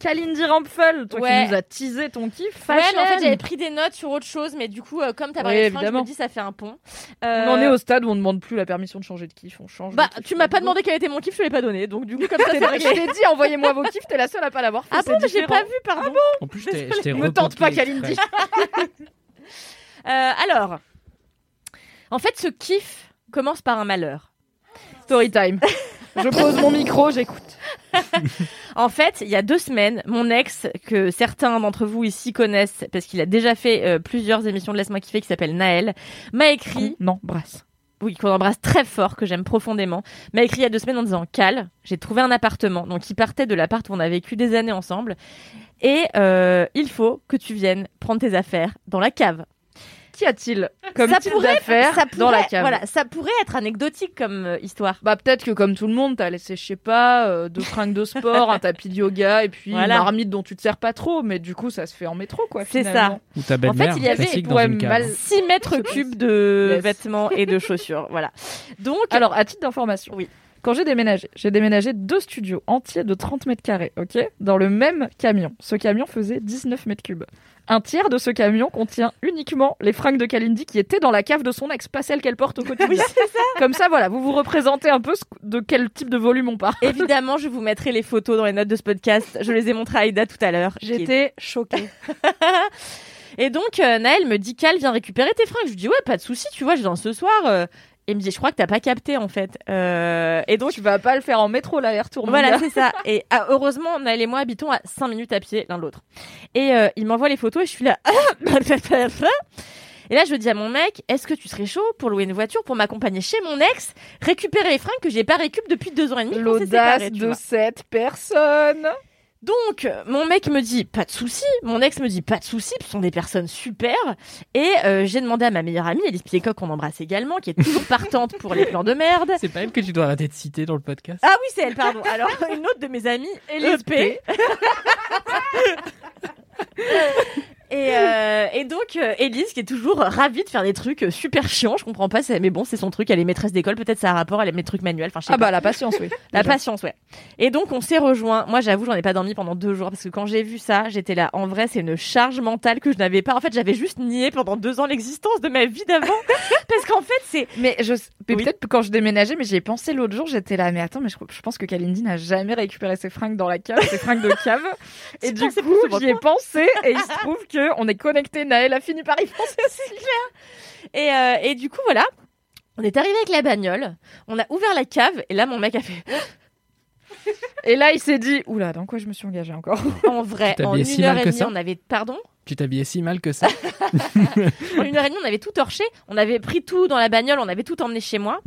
Kalindi Rampfel, toi Ouais. qui nous as teasé ton kiff. Ouais, mais en fashion. fait, j'avais pris des notes sur autre chose, mais du coup, euh, comme t'as parlé de fringues, je me dis ça fait un pont. On Euh, en est au stade où on demande plus la permission de changer de kiff, on change. Bah, kiff. tu m'as pas demandé quel était mon kiff, je te l'ai pas donné. Donc, du coup, comme ça, c'est Je t'ai dit, envoyez-moi vos kiffs, t'es la seule à pas l'avoir fait. Ah bon, j'ai pas vu, pardon. En plus, je t'ai je t'ai Me tente pas, Kalindi. Euh, alors, en fait, ce kiff commence par un malheur. Story time. Je pose mon micro, j'écoute. En fait, il y a deux semaines, mon ex, que certains d'entre vous ici connaissent, parce qu'il a déjà fait euh, plusieurs émissions de Laisse-moi kiffer, qui s'appelle Naël, m'a écrit, Non, brasse. oui, qu'on embrasse très fort, que j'aime profondément, m'a écrit il y a deux semaines en disant Cal, j'ai trouvé un appartement. Donc il partait de l'appart où on a vécu des années ensemble. Et euh, il faut que tu viennes prendre tes affaires dans la cave. Qu'y a-t-il comme ça type pourrait, d'affaires ça dans la cave Voilà, ça pourrait être anecdotique comme euh, histoire. Bah peut-être que comme tout le monde, t'as laissé, je sais pas, euh, deux fringues de sport, un tapis de yoga et puis Voilà. une marmite dont tu te sers pas trop, mais du coup ça se fait en métro quoi. C'est finalement. Ou ta En fait, il y avait- il pourrait mal- 6 mètres cubes de Yes. vêtements et de chaussures. Voilà. Donc, Alors à titre d'information, Oui. Quand j'ai déménagé, j'ai déménagé deux studios entiers de 30 mètres carrés, ok? Dans le même camion. Ce camion faisait 19 mètres cubes. Un tiers de ce camion contient uniquement les fringues de Kalindi qui étaient dans la cave de son ex, pas celles qu'elle porte au quotidien. Comme ça, voilà, vous vous représentez un peu ce- de quel type de volume on parle. évidemment, je vous mettrai les photos dans les notes de ce podcast. Je les ai montrées à Aïda tout à l'heure. J'étais choquée. Et donc, euh, Naël me dit Cal, viens récupérer tes fringues. Je lui dis, ouais, pas de souci, tu vois, je viens ce soir. euh. Et il me dit, je crois que t'as pas capté, en fait. Euh, et donc, Tu vas pas le faire en métro l'aller-retour. Voilà, c'est ça. Et ah, heureusement, Naël et moi habitons à 5 minutes à pied l'un de l'autre. Et euh, il m'envoie les photos et je suis là. et là, je dis à mon mec, est-ce que tu serais chaud pour louer une voiture pour m'accompagner chez mon ex, récupérer les fringues que j'ai pas récup depuis deux ans et demi? L'audace de cette personne. Donc, mon mec me dit pas de souci, mon ex me dit pas de souci, ce sont des personnes super. Et euh, j'ai demandé à ma meilleure amie, Elise Piecoq, qu'on embrasse également, qui est toujours partante pour les plans de merde. C'est pas elle que tu dois arrêter de citer dans le podcast. Ah oui, c'est elle, pardon. Alors, une autre de mes amies, Elise P. Et, euh, et donc, euh, Elise, qui est toujours ravie de faire des trucs euh, super chiants, je comprends pas, mais bon, c'est son truc, elle est maîtresse d'école, peut-être ça a rapport, elle aime les trucs manuels, enfin, je sais Ah pas. bah la patience, oui. La patience, ouais. Et donc, on s'est rejoint. Moi, j'avoue, j'en ai pas dormi pendant deux jours parce que quand j'ai vu ça, j'étais là. En vrai, c'est une charge mentale que je n'avais pas. En fait, j'avais juste nié pendant deux ans l'existence de ma vie d'avant. parce qu'en fait, c'est. Mais je, mais Oui. peut-être quand je déménageais, mais j'y ai pensé l'autre jour, j'étais là, mais attends, mais je, je pense que Kalindi n'a jamais récupéré ses fringues dans la cave, ses fringues de cave. et du coup, j'y ai pensé, et il se trouve que on est connecté. Naël a fini par y penser aussi. Et, euh, et du coup, voilà. On est arrivé avec la bagnole. On a ouvert la cave. Et là, mon mec a fait. Et là, il s'est dit, oula, dans quoi je me suis engagée encore En vrai, en une si heure et demie, on avait. Pardon? Tu t'habillais si mal que ça. En une heure et demie, on avait tout torché. On avait pris tout dans la bagnole. On avait tout emmené chez moi.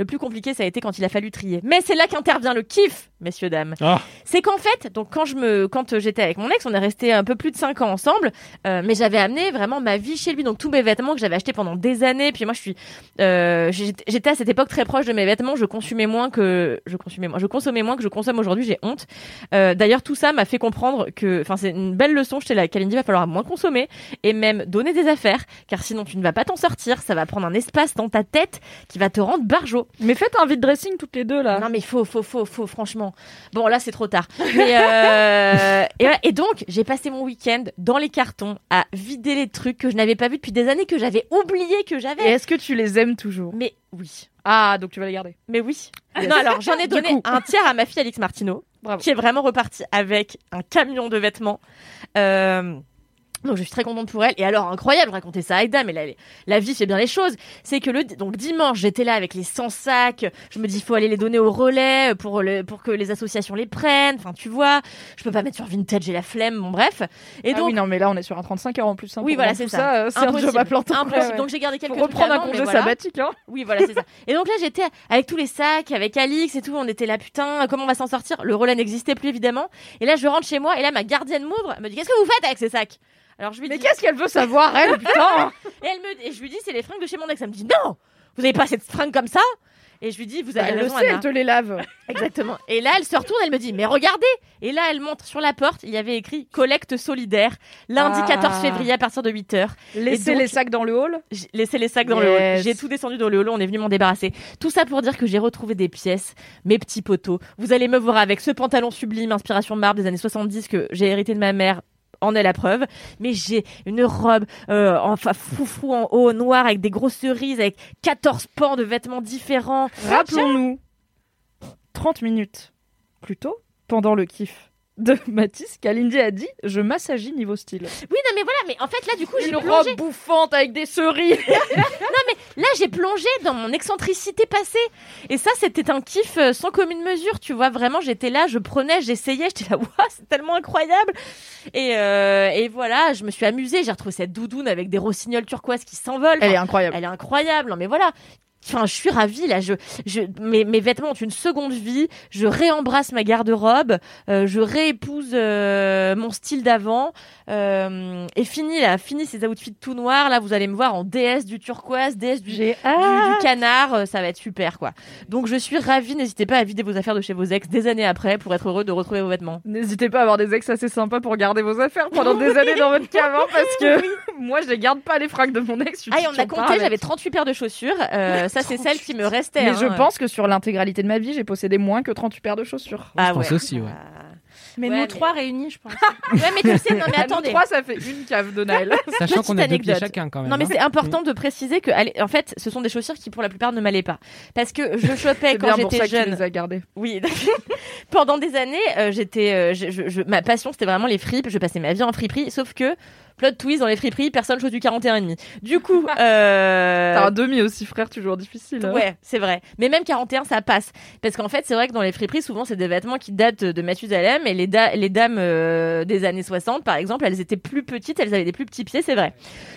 Le plus compliqué, ça a été quand il a fallu trier. Mais c'est là qu'intervient le kiff, messieurs, dames. Ah. C'est qu'en fait, donc quand je me, quand euh, j'étais avec mon ex, on est resté un peu plus de 5 ans ensemble, euh, mais j'avais amené vraiment ma vie chez lui, donc tous mes vêtements que j'avais achetés pendant des années. Puis moi, je suis, euh, j'étais j'étais à cette époque très proche de mes vêtements. Je consumais moins que, je consumais moins, je consommais moins que je consomme aujourd'hui. J'ai honte. Euh, D'ailleurs, tout ça m'a fait comprendre que, enfin, c'est une belle leçon. J'étais là, Kalindi, va falloir moins consommer et même donner des affaires, car sinon tu ne vas pas t'en sortir. Ça va prendre un espace dans ta tête qui va te rendre barjot. Mais faites un vide dressing toutes les deux là. Non mais faut, faut, faut, faut, franchement. Bon là c'est trop tard. Mais euh, et, voilà. Et donc j'ai passé mon week-end dans les cartons à vider les trucs que je n'avais pas vus depuis des années que j'avais oublié que Et j'avais. est-ce que tu les aimes toujours? Mais oui, Ah, donc tu vas les garder. mais oui. Non alors j'en ai donné coup. un tiers à ma fille Alix Martineau, Bravo. qui est vraiment repartie avec un camion de vêtements. Euh, donc je suis très contente pour elle. Et alors incroyable, raconter ça à Aïda, mais la, la vie fait bien les choses. C'est que le donc dimanche j'étais là avec les 100 sacs. Je me dis il faut aller les donner au relais pour le, pour que les associations les prennent. Enfin tu vois, je peux pas mettre sur Vintage, j'ai la flemme. Bon bref. Et ah donc oui, non, mais là on est sur un 35 heures en plus. hein, Oui, pour voilà, c'est ça. euh, un à plein temps. Impossible. Donc j'ai gardé quelques Faut reprendre un avant, mais congé voilà. sabbatique. Hein. Oui, voilà, c'est ça. Et donc là, j'étais avec tous les sacs, avec Alix et tout. On était là, putain, comment on va s'en sortir? Le relais n'existait plus, évidemment. Et là, je rentre chez moi, et là, ma gardienne m'ouvre. Me dit, qu'est-ce que vous faites avec ces sacs? Alors, je lui Mais dis, qu'est-ce qu'elle veut savoir, elle, putain et, elle me, et je lui dis, c'est les fringues de chez mon ex. Elle me dit, non, vous n'avez pas cette fringue comme ça Et je lui dis, vous Bah, avez Elle le sait, Anna. elle te les lave. Exactement. Et là, elle se retourne, elle me dit, mais regardez Et là, elle montre sur la porte, il y avait écrit collecte solidaire, lundi Ah. 14 février à partir de 8h. Laissez donc- les sacs dans le hall. Laissé les sacs dans le hall. J'ai tout descendu dans le hall. On est venu m'en débarrasser. Tout ça pour dire que j'ai retrouvé des pièces, mes petits poteaux. Vous allez me voir avec ce pantalon sublime, inspiration marbre des années 70 que j'ai hérité de ma mère. En est la preuve, mais j'ai une robe euh, enfin foufou en haut, noire avec des grosses cerises, avec 14 pans de vêtements différents. Rappelons-nous, 30 minutes plus tôt, pendant le kiff de Mathis, Kalindi a dit Je m'assagis niveau style. Oui, non, mais voilà, mais en fait, là, du coup, j'ai Une plongé. robe bouffante avec des cerises. Là, j'ai plongé dans mon excentricité passée. Et ça, c'était un kiff euh, sans commune mesure. Tu vois, vraiment, j'étais là, je prenais, j'essayais, j'étais là, waouh, c'est tellement incroyable. Et, euh, et voilà, je me suis amusée. J'ai retrouvé cette doudoune avec des rossignols turquoises qui s'envolent. Elle est incroyable. Elle est incroyable. Non, mais voilà. Enfin, je suis ravie là. Je, je, mes, mes vêtements ont une seconde vie. Je réembrasse ma garde-robe. euh, je réépouse euh, mon style d'avant. Euh, et fini là, fini ces outfits tout noirs. Là, vous allez me voir en déesse du turquoise, déesse du, du, du canard. euh, Ça va être super quoi. Donc je suis ravie. N'hésitez pas à vider vos affaires de chez vos ex des années après pour être heureux de retrouver vos vêtements. N'hésitez pas à avoir des ex assez sympas pour garder vos affaires pendant des années dans votre cave, hein, parce que moi, je les garde pas les fringues de mon ex. je suis Ah, et on a compté. J'avais 38 paires de chaussures. Ça, c'est celles qui me restaient. Mais hein. je pense que sur l'intégralité de ma vie, j'ai possédé moins que 38 paires de chaussures. Ah je pense aussi, ouais. Ah. Mais Ouais, nous mais- trois réunis, je pense. Ouais, mais tu sais, non, mais nous attendez. trois, ça fait une cave de Naël. Sachant Petite qu'on a deux pieds anecdote. chacun quand même. Non mais hein. c'est important de préciser que allez, en fait ce sont des chaussures qui pour la plupart ne m'allaient pas parce que je chopais C'est quand bien pour ça j'étais que tu jeune. les as gardées. Oui. Pendant des années, euh, j'étais euh, je, je- je- ma passion c'était vraiment les fripes, je passais ma vie en friperie sauf que plot twist dans les friperies, personne chose du 41 et demi. Du coup euh, T'as un demi aussi, frère, toujours difficile. hein. Ouais, c'est vrai. Mais même 41, ça passe. Parce qu'en fait, c'est vrai que dans les friperies, souvent, c'est des vêtements qui datent de Mathusalem. Et les, da- les dames euh, des années 60, par exemple, elles étaient plus petites, elles avaient des plus petits pieds, c'est vrai.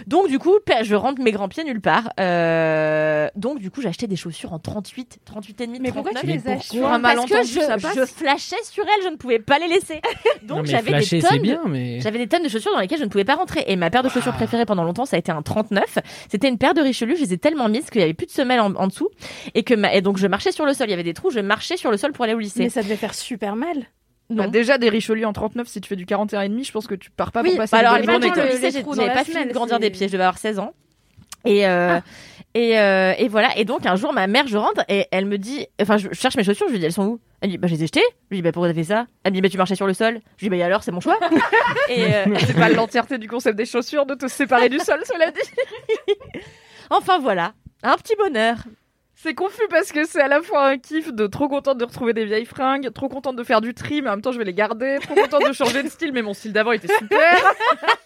Donc, du coup, je rentre mes grands pieds nulle part. Euh, donc, du coup, acheté des chaussures en 38, 38 et demi, Mais pourquoi 39. tu les achètes Parce que malentendu, je, ça passe. je flashais sur elles, je ne pouvais pas les laisser. Donc, j'avais des tonnes c'est de- bien, mais. j'avais des tonnes de chaussures dans lesquelles je ne pouvais pas rentrer. Et ma paire de chaussures préférée pendant longtemps, ça a été un 39. C'était une paire de Richelieu. Je les ai tellement mises qu'il y avait plus de semelles en, en dessous. Et que ma- et donc je marchais sur le sol. Il y avait des trous. Je marchais sur le sol pour aller au lycée. Mais ça devait faire super mal. Bah, déjà, des Richelieu en 39, si tu fais du 41 et demi, je pense que tu pars pas oui, pour passer bah alors à une bonne journée. quoi. lycée, j'avais pas fini de grandir des pieds. Je devais avoir 16 ans. Et euh, et, euh, et voilà. Et donc un jour, ma mère, je rentre et elle me dit, enfin, je cherche mes chaussures. Je lui dis, elles sont où? Elle dit, bah, je les ai jetées. Je lui dis, bah, pourquoi t'as fait ça? Elle me dit, bah, tu marchais sur le sol. Je lui dis, bah, et alors, c'est mon choix. et euh, C'est pas l'entièreté du concept des chaussures de te séparer du sol, cela dit. enfin voilà, un petit bonheur. C'est confus parce que c'est à la fois un kiff de trop contente de retrouver des vieilles fringues, trop contente de faire du tri, mais en même temps je vais les garder, trop contente de changer de style, mais mon style d'avant était super.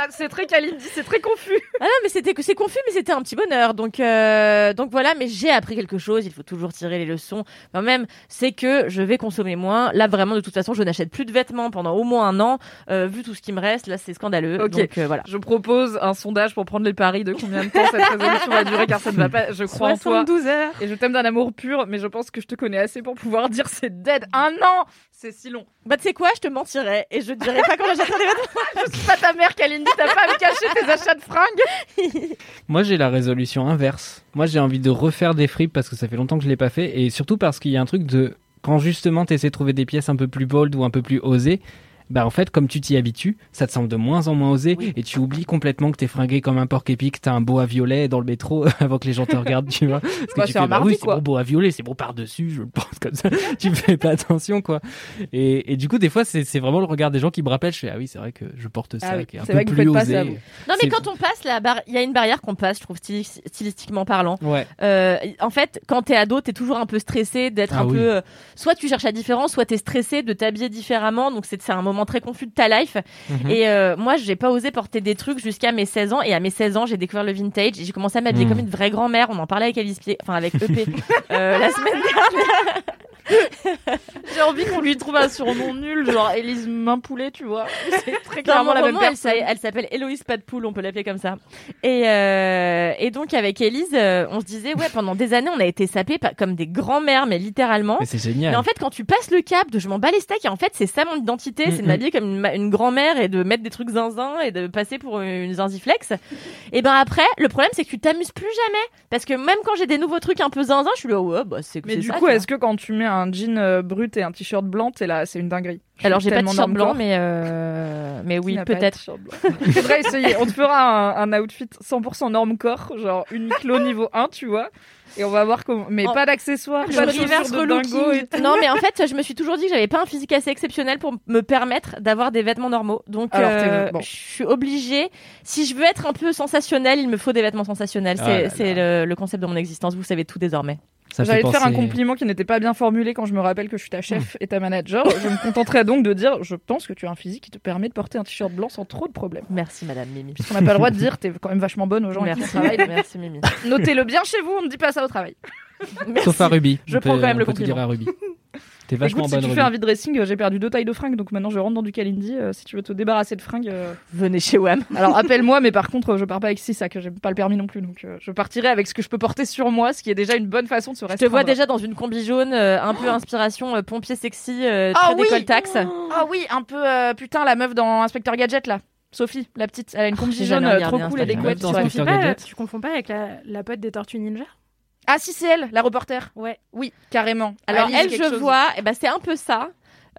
Ça, c'est très Kalindi, c'est très confus. Ah non, mais c'était c'est confus, mais c'était un petit bonheur. Donc, euh, donc voilà. Mais j'ai appris quelque chose. Il faut toujours tirer les leçons. Quand même, c'est que je vais consommer moins. Là, vraiment, de toute façon, je n'achète plus de vêtements pendant au moins un an. Euh, vu tout ce qui me reste, là, c'est scandaleux. Ok. Donc euh, voilà. Je propose un sondage pour prendre les paris de combien de temps cette résolution va durer, car ça ne va pas. Je crois en toi 72 heures. et je t'aime d'un amour pur, mais je pense que je te connais assez pour pouvoir dire c'est dead. Un an, c'est si long. Bah, tu sais quoi, je te mentirais et je dirais pas quand j'achèterai des vêtements. Je suis pas ta mère, Kalindi, t'as pas à me cacher tes achats de fringues. Moi, j'ai la résolution inverse. Moi, j'ai envie de refaire des fripes parce que ça fait longtemps que je l'ai pas fait. Et surtout parce qu'il y a un truc de. Quand justement tu essaies de trouver des pièces un peu plus bold ou un peu plus osées, bah en fait, comme tu t'y habitues, ça te semble de moins en moins osé et tu oublies complètement que t'es fringué comme un porc épic, t'as un boa violet dans le métro avant que les gens te regardent, tu vois. Parce que Bah, tu fais, un bah oui, c'est bon boa violet, c'est bon par-dessus, je le pense comme ça. tu fais pas attention, quoi. Et, et du coup, des fois, c'est vraiment le regard des gens qui me rappelle. Je fais, ah oui, c'est vrai que je porte ça, Ah oui, qui est un peu vrai que vous plus pas osé. ça, vous. Non, mais quand on passe il y a une barrière qu'on passe, je trouve stylis- stylistiquement parlant. Ouais. Euh, en fait, quand t'es ado, t'es toujours un peu stressé d'être Ah un oui. peu. euh, soit tu cherches la différence, soit t'es stressé de t'habiller différemment. Donc c'est c'est un moment très confus de ta life. Mhm. Et euh, moi, j'ai pas osé porter des trucs jusqu'à mes 16 ans. Et à mes 16 ans, j'ai découvert le vintage. Et j'ai commencé à m'habiller Mhm. comme une vraie grand-mère. On en parlait avec Alice Pied, enfin avec EP euh, la semaine dernière. J'ai envie qu'on lui trouve un surnom nul, genre Élise Main Poulet, tu vois. C'est très clairement la même roman, elle personne. s'a- elle s'appelle Héloïse Pas de Poule, on peut l'appeler comme ça. Et, euh, et donc avec Élise, euh, on se disait, ouais, pendant des années, on a été sapés comme des grands-mères, mais littéralement. Mais c'est génial. Mais en fait, quand tu passes le cap de je m'en bats les steaks, et en fait, c'est ça mon identité, c'est de m'habiller comme une, grand-mère et de mettre des trucs zinzin et de passer pour une zinziflex. et ben après, le problème, c'est que tu t'amuses plus jamais. Parce que même quand j'ai des nouveaux trucs un peu zinzin, je suis là, ouais, bah c'est Mais c'est du ça, coup, est-ce que quand tu mets un jean euh, brut et un t-shirt blanc, t'es là, c'est une dinguerie. Alors, j'ai pas de tellement t-shirt blanc, mais, euh, mais oui, peut-être. Faudrait essayer. On te fera un, un outfit 100% norme corps, genre Uniqlo niveau 1, tu vois. Et on va voir comment. Mais Oh. pas d'accessoires, Je pas de de dingo et tout. Non, mais en fait, je me suis toujours dit que j'avais pas un physique assez exceptionnel pour me permettre d'avoir des vêtements normaux. Donc, euh, bon. je suis obligée. Si je veux être un peu sensationnelle, il me faut des vêtements sensationnels. Ah C'est là c'est le, le concept de mon existence. Vous savez tout désormais. J'allais te faire un compliment qui n'était pas bien formulé quand je me rappelle que je suis ta chef et ta manager. Je me contenterai donc de dire je pense que tu as un physique qui te permet de porter un t-shirt blanc sans trop de problèmes. Merci, madame Mimi. Puisqu'on n'a pas le droit de dire t'es quand même vachement bonne aux gens qui Merci, Mimi. Notez-le bien chez vous, on ne dit pas ça au travail. Sauf à Ruby. Je On prends peut- quand même le dire à Ruby. T'es vachement Écoute, si bonne tu fais un vide dressing, euh, j'ai perdu deux tailles de fringues, donc maintenant je rentre dans du Kalindi. euh, si tu veux te débarrasser de fringues, euh, Venez chez Wam. alors appelle-moi, mais par contre, je pars pas avec six sacs, j'ai pas le permis non plus, donc euh, je partirai avec ce que je peux porter sur moi, ce qui est déjà une bonne façon de se Je restreindre. te vois déjà dans une combi jaune, euh, un peu inspiration euh, pompier sexy, euh, Ah très oui décoltaxe. Ah oui, un peu euh, putain la meuf dans Inspecteur Gadget là. Sophie, la petite, elle a une combi j'ai jaune trop cool et des couettes. Tu confonds pas avec la, la pote des Tortues Ninja? Ah si c'est elle, la reporter. Ouais. Oui, carrément. Alors Alice elle, je chose. vois, eh ben, c'est un peu ça.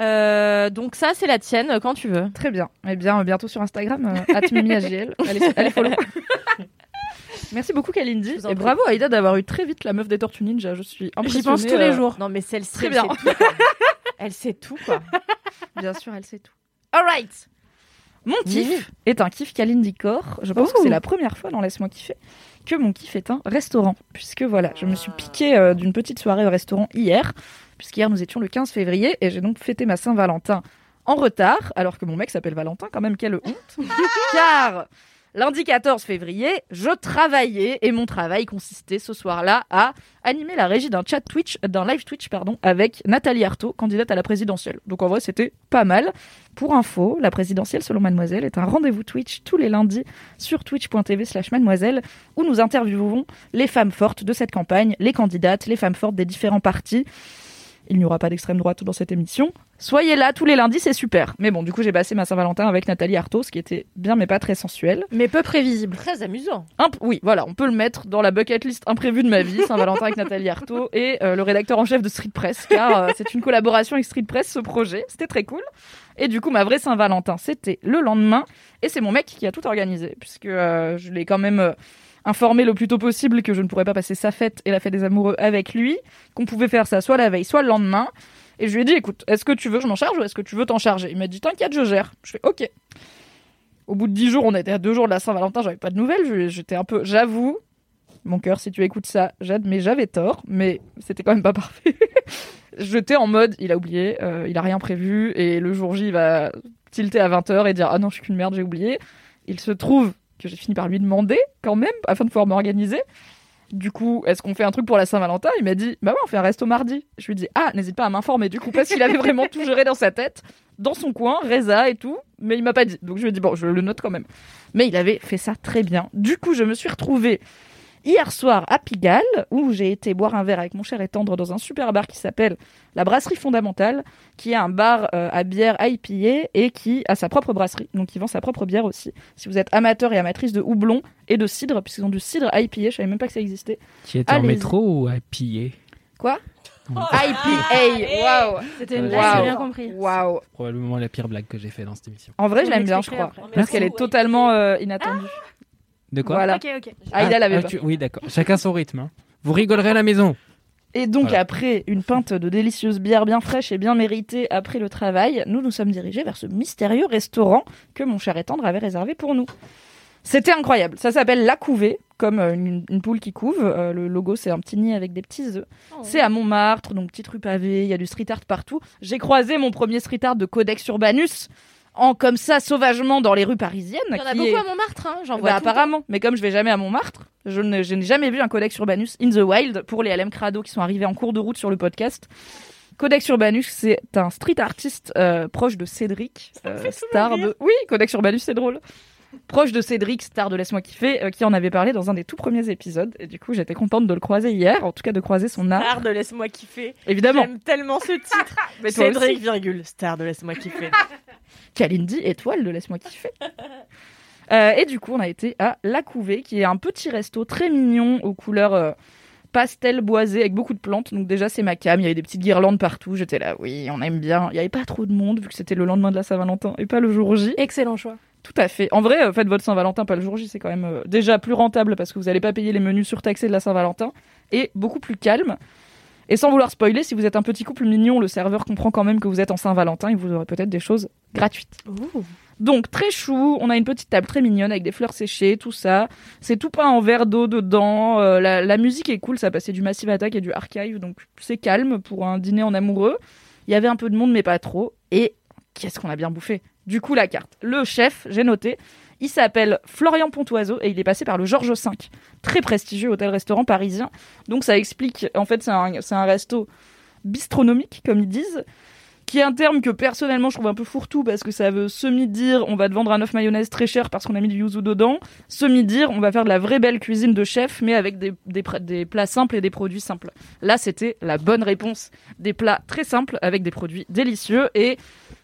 Euh, donc ça, c'est la tienne, quand tu veux. Très bien. Eh bien, euh, bientôt sur Instagram, euh, @mimiagl. Allez, allez follow. Merci beaucoup Kalindi. Et bravo Aïda d'avoir eu très vite la meuf des Tortues Ninja. Je suis impressionnée. J'y pense tous les euh, jours. Non, mais celle-ci, Très elle elle sait tout, quoi. Bien sûr, elle sait tout. Alright. Mon kiff est un kiff Kalindi Core. Je pense que c'est la première fois dans Laisse-moi kiffer que mon kiff est un restaurant. Puisque voilà, je me suis piqué euh, d'une petite soirée au restaurant hier. Puisqu'hier nous étions le 15 février et j'ai donc fêté ma Saint-Valentin en retard. Alors que mon mec s'appelle Valentin, quand même, quelle honte. Car lundi 14 février, je travaillais et mon travail consistait ce soir-là à animer la régie d'un chat Twitch, d'un live Twitch, pardon, avec Nathalie Arthaud, candidate à la présidentielle. Donc en vrai, c'était pas mal. Pour info, la présidentielle selon Mademoiselle est un rendez-vous Twitch tous les lundis sur twitch.tv slash mademoiselle où nous interviewons les femmes fortes de cette campagne, les candidates, les femmes fortes des différents partis. Il n'y aura pas d'extrême droite dans cette émission. Soyez là tous les lundis, c'est super. Mais bon, du coup, j'ai passé ma Saint-Valentin avec Nathalie Arthaud, ce qui était bien mais pas très sensuel. Mais peu prévisible. Très amusant. Imp- oui, voilà, on peut le mettre dans la bucket list imprévue de ma vie, Saint-Valentin avec Nathalie Arthaud et euh, le rédacteur en chef de Street Press, car euh, c'est une collaboration avec Street Press, ce projet. C'était très cool. Et du coup, ma vraie Saint-Valentin, c'était le lendemain, et c'est mon mec qui a tout organisé, puisque euh, je l'ai quand même euh, informé le plus tôt possible que je ne pourrais pas passer sa fête et la fête des amoureux avec lui, qu'on pouvait faire ça soit la veille, soit le lendemain. Et je lui ai dit, écoute, est-ce que tu veux que je m'en charge ou est-ce que tu veux t'en charger? Il m'a dit, t'inquiète, je gère. Je fais, ok. Au bout de dix jours, on était à deux jours de la Saint-Valentin, j'avais pas de nouvelles. J'étais un peu, j'avoue, mon cœur, si tu écoutes ça, Jade, mais j'avais tort, mais c'était quand même pas parfait. J'étais en mode, il a oublié, euh, il a rien prévu, et le jour J, il va tilter à 20h et dire Ah non, je suis qu'une merde, j'ai oublié. Il se trouve que j'ai fini par lui demander, quand même, afin de pouvoir m'organiser. Du coup, est-ce qu'on fait un truc pour la Saint-Valentin? Il m'a dit Bah ouais, on fait un resto mardi. Je lui ai dit Ah, n'hésite pas à m'informer, du coup, parce qu'il avait vraiment tout géré dans sa tête, dans son coin, Reza et tout, mais il m'a pas dit. Donc je lui ai dit Bon, je le note quand même. Mais il avait fait ça très bien. Du coup, je me suis retrouvée hier soir à Pigalle, où j'ai été boire un verre avec mon cher et tendre dans un super bar qui s'appelle la Brasserie Fondamentale, qui est un bar euh, à bière IPA et qui a sa propre brasserie, donc qui vend sa propre bière aussi. Si vous êtes amateur et amatrice de houblon et de cidre, puisqu'ils ont du cidre IPA, je savais même pas que ça existait. Qui était en métro ou à piller Quoi? IPA, waouh C'était une blague, j'ai bien compris. Waouh Probablement la pire blague que j'ai fait dans cette émission. En vrai, je l'aime bien, je crois, après. parce qu'elle est totalement euh, inattendue. De quoi Voilà. Ok, ok. Aïda Ah, l'avait ah, pas. tu- Oui, d'accord. Chacun son rythme. hein. Vous rigolerez à la maison. Et donc Voilà. après une pinte de délicieuse bière bien fraîche et bien méritée après le travail, nous nous sommes dirigés vers ce mystérieux restaurant que mon cher et tendre avait réservé pour nous. C'était incroyable. Ça s'appelle La Couvée, comme euh, une, une poule qui couve. Euh, le logo, c'est un petit nid avec des petits œufs. C'est à Montmartre, donc petite rue pavée, il y a du street art partout. J'ai croisé mon premier street art de Codex Urbanus, en comme ça, sauvagement, dans les rues parisiennes. Il y en a beaucoup est- à Montmartre, hein, j'en bah, vois apparemment, mais comme je vais jamais à Montmartre, je n'ai je n'ai jamais vu un Codex Urbanus in the wild pour les LM Crado qui sont arrivés en cours de route sur le podcast. Codex Urbanus, c'est un street artiste euh, proche de Cédric, euh, star de. Oui, Codex Urbanus, c'est drôle. Proche de Cédric, star de Laisse-moi kiffer, euh, qui en avait parlé dans un des tout premiers épisodes. Et du coup, j'étais contente de le croiser hier, en tout cas de croiser son art. Star de Laisse-moi kiffer. Évidemment. J'aime tellement ce titre. Mais Cédric, aussi. virgule, star de Laisse-moi kiffer. Kalindi, étoile de Laisse-moi kiffer. Euh, et du coup, on a été à La Couvée, qui est un petit resto très mignon aux couleurs euh, pastel boisé avec beaucoup de plantes. Donc déjà, c'est ma cam. Il y avait des petites guirlandes partout. J'étais là, oui, on aime bien. Il n'y avait pas trop de monde vu que c'était le lendemain de la Saint-Valentin et pas le jour J. Excellent choix. Tout à fait. En vrai, euh, faites votre Saint-Valentin pas le jour J, c'est quand même euh, déjà plus rentable parce que vous n'allez pas payer les menus surtaxés de la Saint-Valentin et beaucoup plus calme. Et sans vouloir spoiler, si vous êtes un petit couple mignon, le serveur comprend quand même que vous êtes en Saint-Valentin et vous aurez peut-être des choses gratuites. Donc très chou, on a une petite table très mignonne avec des fleurs séchées, tout ça. C'est tout peint en verre d'eau dedans. euh, la, la musique est cool, ça passait du Massive Attack et du Archive, donc c'est calme pour un dîner en amoureux. Il y avait un peu de monde, mais pas trop. Et qu'est-ce qu'on a bien bouffé? Du coup, la carte. Le chef, j'ai noté, il s'appelle Florian Pontoiseau et il est passé par le Georges V, très prestigieux hôtel-restaurant parisien. Donc ça explique, en fait, c'est un, c'est un resto bistronomique, comme ils disent, qui est un terme que personnellement je trouve un peu fourre-tout parce que ça veut semi-dire on va te vendre un œuf mayonnaise très cher parce qu'on a mis du yuzu dedans, semi-dire on va faire de la vraie belle cuisine de chef mais avec des, des, plats simples et des produits simples. Là, c'était la bonne réponse. Des plats très simples avec des produits délicieux et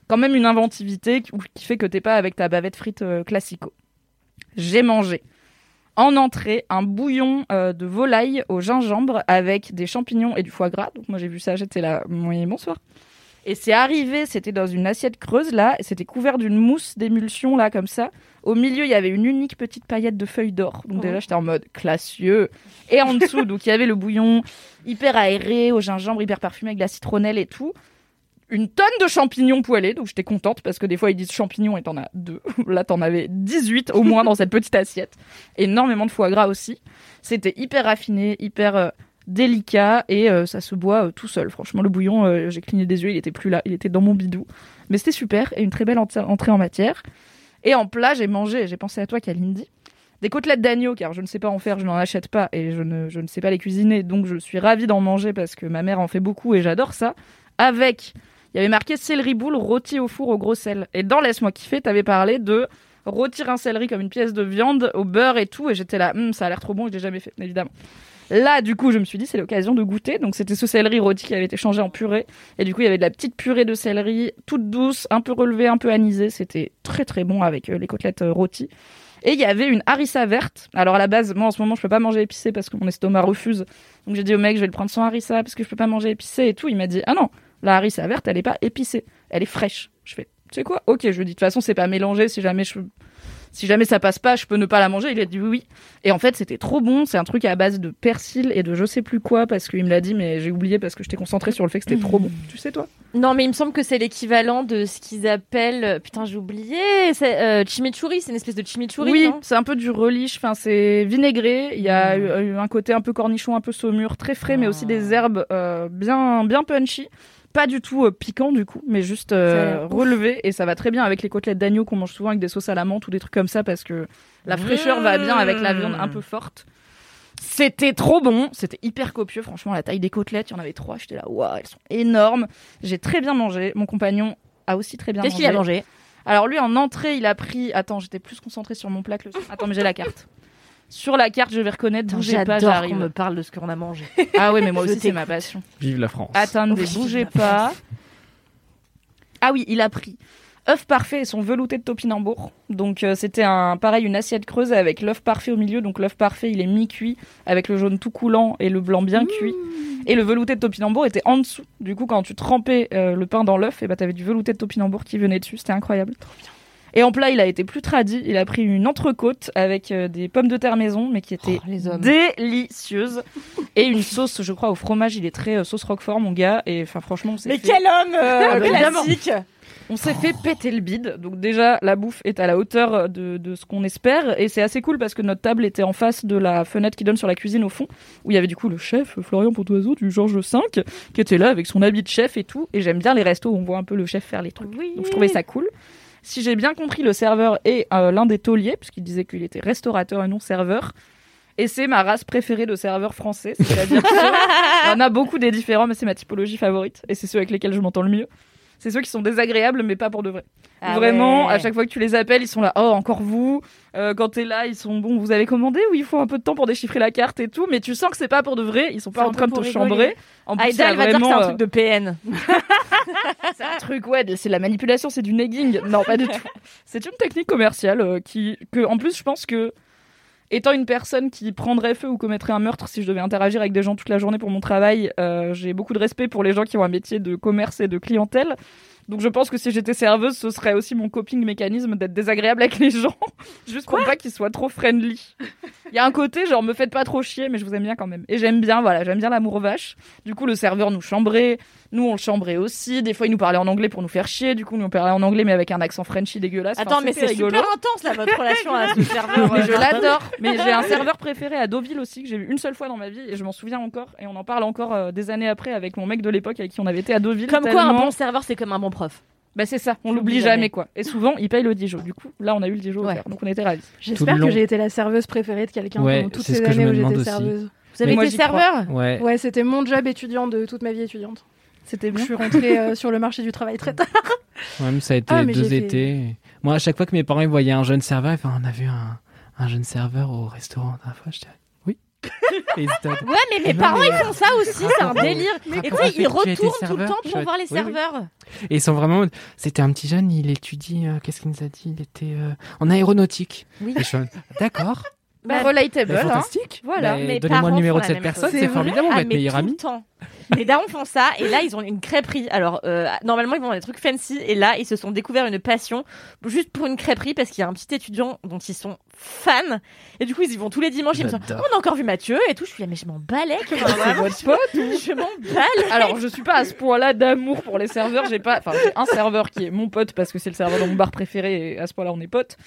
quand même une inventivité qui, fait que t'es pas avec ta bavette frite euh, classico. J'ai mangé en entrée un bouillon euh, de volaille au gingembre avec des champignons et du foie gras. Donc moi j'ai vu ça, j'étais là, oui bonsoir. Et c'est arrivé, c'était dans une assiette creuse là, et c'était couvert d'une mousse d'émulsion là comme ça. Au milieu, il y avait une unique petite paillette de feuilles d'or. Donc déjà, j'étais en mode classieux. Et en dessous, donc il y avait le bouillon hyper aéré au gingembre, hyper parfumé avec de la citronnelle et tout. Une tonne de champignons poêlés, donc j'étais contente parce que des fois ils disent champignons et t'en as deux. Là, t'en avais 18 au moins dans cette petite assiette. Énormément de foie gras aussi. C'était hyper raffiné, hyper euh, délicat et euh, ça se boit euh, tout seul. Franchement, le bouillon, j'ai cligné des yeux, il était plus là, il était dans mon bidou. Mais c'était super et une très belle entrée en matière. Et en plat, j'ai mangé, j'ai pensé à toi, Kalindi, des côtelettes d'agneau, car je ne sais pas en faire, je n'en achète pas et je ne, je ne sais pas les cuisiner, donc je suis ravie d'en manger parce que ma mère en fait beaucoup et j'adore ça. Avec, il y avait marqué céleri boule rôti au four au gros sel. Et dans Laisse-moi kiffer, t'avais parlé de rôtir un céleri comme une pièce de viande au beurre et tout, et j'étais là, Hum, ça a l'air trop bon, je l'ai jamais fait, évidemment. Là, du coup, je me suis dit, c'est l'occasion de goûter. Donc, c'était ce céleri rôti qui avait été changé en purée. Et du coup, il y avait de la petite purée de céleri, toute douce, un peu relevée, un peu anisée. C'était très, très bon avec euh, les côtelettes euh, rôties. Et il y avait une harissa verte. Alors, à la base, moi, en ce moment, je peux pas manger épicé parce que mon estomac refuse. Donc, j'ai dit au mec, je vais le prendre sans harissa parce que je peux pas manger épicé et tout. Il m'a dit, ah non, la harissa verte, elle est pas épicée. Elle est fraîche. Je fais, tu sais quoi? Ok, je lui dis, de toute façon, c'est pas mélangé. Si jamais je, si jamais ça passe pas, je peux ne pas la manger. Il a dit oui. Et en fait, c'était trop bon. C'est un truc à base de persil et de je sais plus quoi parce qu'il me l'a dit, mais j'ai oublié parce que j'étais concentrée sur le fait que c'était trop bon. Tu sais, toi? Non, mais il me semble que c'est l'équivalent de ce qu'ils appellent. euh, Putain, j'ai oublié. C'est euh, chimichurri. C'est une espèce de chimichurri. Oui, c'est un peu du relish. Enfin, c'est vinaigré. Il y a eu- eu un côté un peu cornichon, un peu saumure, très frais, mais aussi des herbes euh, bien, bien punchy. Pas du tout euh, piquant du coup, mais juste euh, relevé et ça va très bien avec les côtelettes d'agneau qu'on mange souvent avec des sauces à la menthe ou des trucs comme ça parce que la fraîcheur va bien avec la viande un peu forte. C'était trop bon, c'était hyper copieux. Franchement, la taille des côtelettes, il y en avait trois. J'étais là, waouh, elles sont énormes. J'ai très bien mangé. Mon compagnon a aussi très bien Qu'est-ce mangé. qu'il a mangé Alors lui, en entrée, il a pris. Attends, j'étais plus concentrée sur mon plat que le. Attends, mais j'ai la carte. Sur la carte, je vais reconnaître. Bougez pas, J'adore j'arrive. qu'on me parle de ce qu'on a mangé. Ah ouais, mais moi aussi, c'est ma passion. Vive la France. Attendez, Oui, bougez pas. Ah oui, il a pris œuf parfait et son velouté de topinambour. Donc euh, c'était un pareil une assiette creuse avec l'œuf parfait au milieu. Donc l'œuf parfait, il est mi-cuit avec le jaune tout coulant et le blanc bien cuit. Et le velouté de topinambour était en dessous. Du coup, quand tu trempais euh, le pain dans l'œuf, et bah t'avais du velouté de topinambour qui venait dessus. C'était incroyable. Et en plat, il a été plus tradit. Il a pris une entrecôte avec euh, des pommes de terre maison, mais qui Oh, les hommes. délicieuse. Et une sauce, je crois, au fromage. Il est très euh, sauce roquefort, mon gars. Et enfin, franchement, on s'est Mais fait- quel homme euh, Ah bah, classique on s'est fait péter le bide. Donc déjà, la bouffe est à la hauteur de, de ce qu'on espère. Et c'est assez cool parce que notre table était en face de la fenêtre qui donne sur la cuisine au fond, où il y avait du coup le chef Florian Pontoiseau du Georges V, qui était là avec son habit de chef et tout. Et j'aime bien les restos où on voit un peu le chef faire les trucs. Oui. Donc je trouvais ça cool. Si j'ai bien compris, le serveur est euh, l'un des tauliers, puisqu'il disait qu'il était restaurateur et non serveur. Et c'est ma race préférée de serveur français. C'est-à-dire y en a beaucoup des différents, mais c'est ma typologie favorite. Et c'est ceux avec lesquels je m'entends le mieux. C'est ceux qui sont désagréables, mais pas pour de vrai. Ah Vraiment, ouais. à chaque fois que tu les appelles, ils sont là. Oh, encore vous. Euh, quand t'es là, ils sont bon. Vous avez commandé ou il faut un peu de temps pour déchiffrer la carte et tout. Mais tu sens que c'est pas pour de vrai. Ils sont pas en train de te chambrer. En plus, Aïda, a elle va dire que c'est un euh, truc de PN. c'est un truc, ouais, c'est la manipulation, c'est du negging. Non, pas du tout. C'est une technique commerciale euh, qui, que, en plus, je pense que, étant une personne qui prendrait feu ou commettrait un meurtre si je devais interagir avec des gens toute la journée pour mon travail, euh, j'ai beaucoup de respect pour les gens qui ont un métier de commerce et de clientèle. Donc je pense que si j'étais serveuse, ce serait aussi mon coping mécanisme d'être désagréable avec les gens, juste pour pas qu'ils soient trop friendly. Il y a un côté genre me faites pas trop chier, mais je vous aime bien quand même. Et j'aime bien, voilà, j'aime bien l'amour vache. Du coup, le serveur nous chambrait, nous on le chambrait aussi. Des fois, il nous parlait en anglais pour nous faire chier. Du coup, nous on parlait en anglais mais avec un accent Frenchy dégueulasse. Enfin, Attends, mais c'est super intense là votre relation à ce serveur. Mais je l'adore. Mais j'ai un serveur préféré à Deauville aussi que j'ai vu une seule fois dans ma vie et je m'en souviens encore et on en parle encore euh, des années après avec mon mec de l'époque avec qui on avait été à Deauville. Comme quoi, un bon serveur, c'est comme un bon prof. Bah c'est ça, on l'oublie jamais. jamais. quoi. Et souvent, il paye le Dijon. Du coup, là, on a eu le Dijon Ouais. offert, donc on était ravis. J'espère que j'ai été la serveuse préférée de quelqu'un Ouais, pendant toutes ces années où j'étais serveuse. Vous avez été serveur Ouais. Ouais, c'était mon job étudiant de toute ma vie étudiante. C'était Je suis rentrée euh, sur le marché du travail très tard. Ouais, mais ça a été Ah, deux fait- étés. Moi, à chaque fois que mes parents ils voyaient un jeune serveur, ils faisaient, on a vu un, un jeune serveur au restaurant la dernière fois. Je disais, oui. Et ils étaient, Ouais, mais mes parents mais- ils font ça aussi, c'est un délire. Et tu sais, ils retournent tout le temps pour voir les Oui, oui. serveurs. Et ils sont vraiment. C'était un petit jeune, il étudie. euh, Qu'est-ce qu'il nous a dit? Il était euh, en aéronautique. Oui. D'accord. Bah, relatable, Bah, hein. fantastique. Voilà. Bah, Donnez-moi le numéro de cette personne, c'est formidable, on va être mais meilleurs amis. Le temps. Mes darons font ça et là ils ont une crêperie. Alors euh, normalement ils vont dans des trucs fancy et là ils se sont découverts une passion juste pour une crêperie parce qu'il y a un petit étudiant dont ils sont fans et du coup ils y vont tous les dimanches. Ils me disent J'adore. on a encore vu Mathieu et tout. Je suis là mais je m'en balais. C'est votre pote Je m'en balais. Alors, je suis pas à ce point-là d'amour pour les serveurs. J'ai pas, enfin, j'ai un serveur qui est mon pote parce que c'est le serveur de mon bar préféré et à ce point-là, on est potes.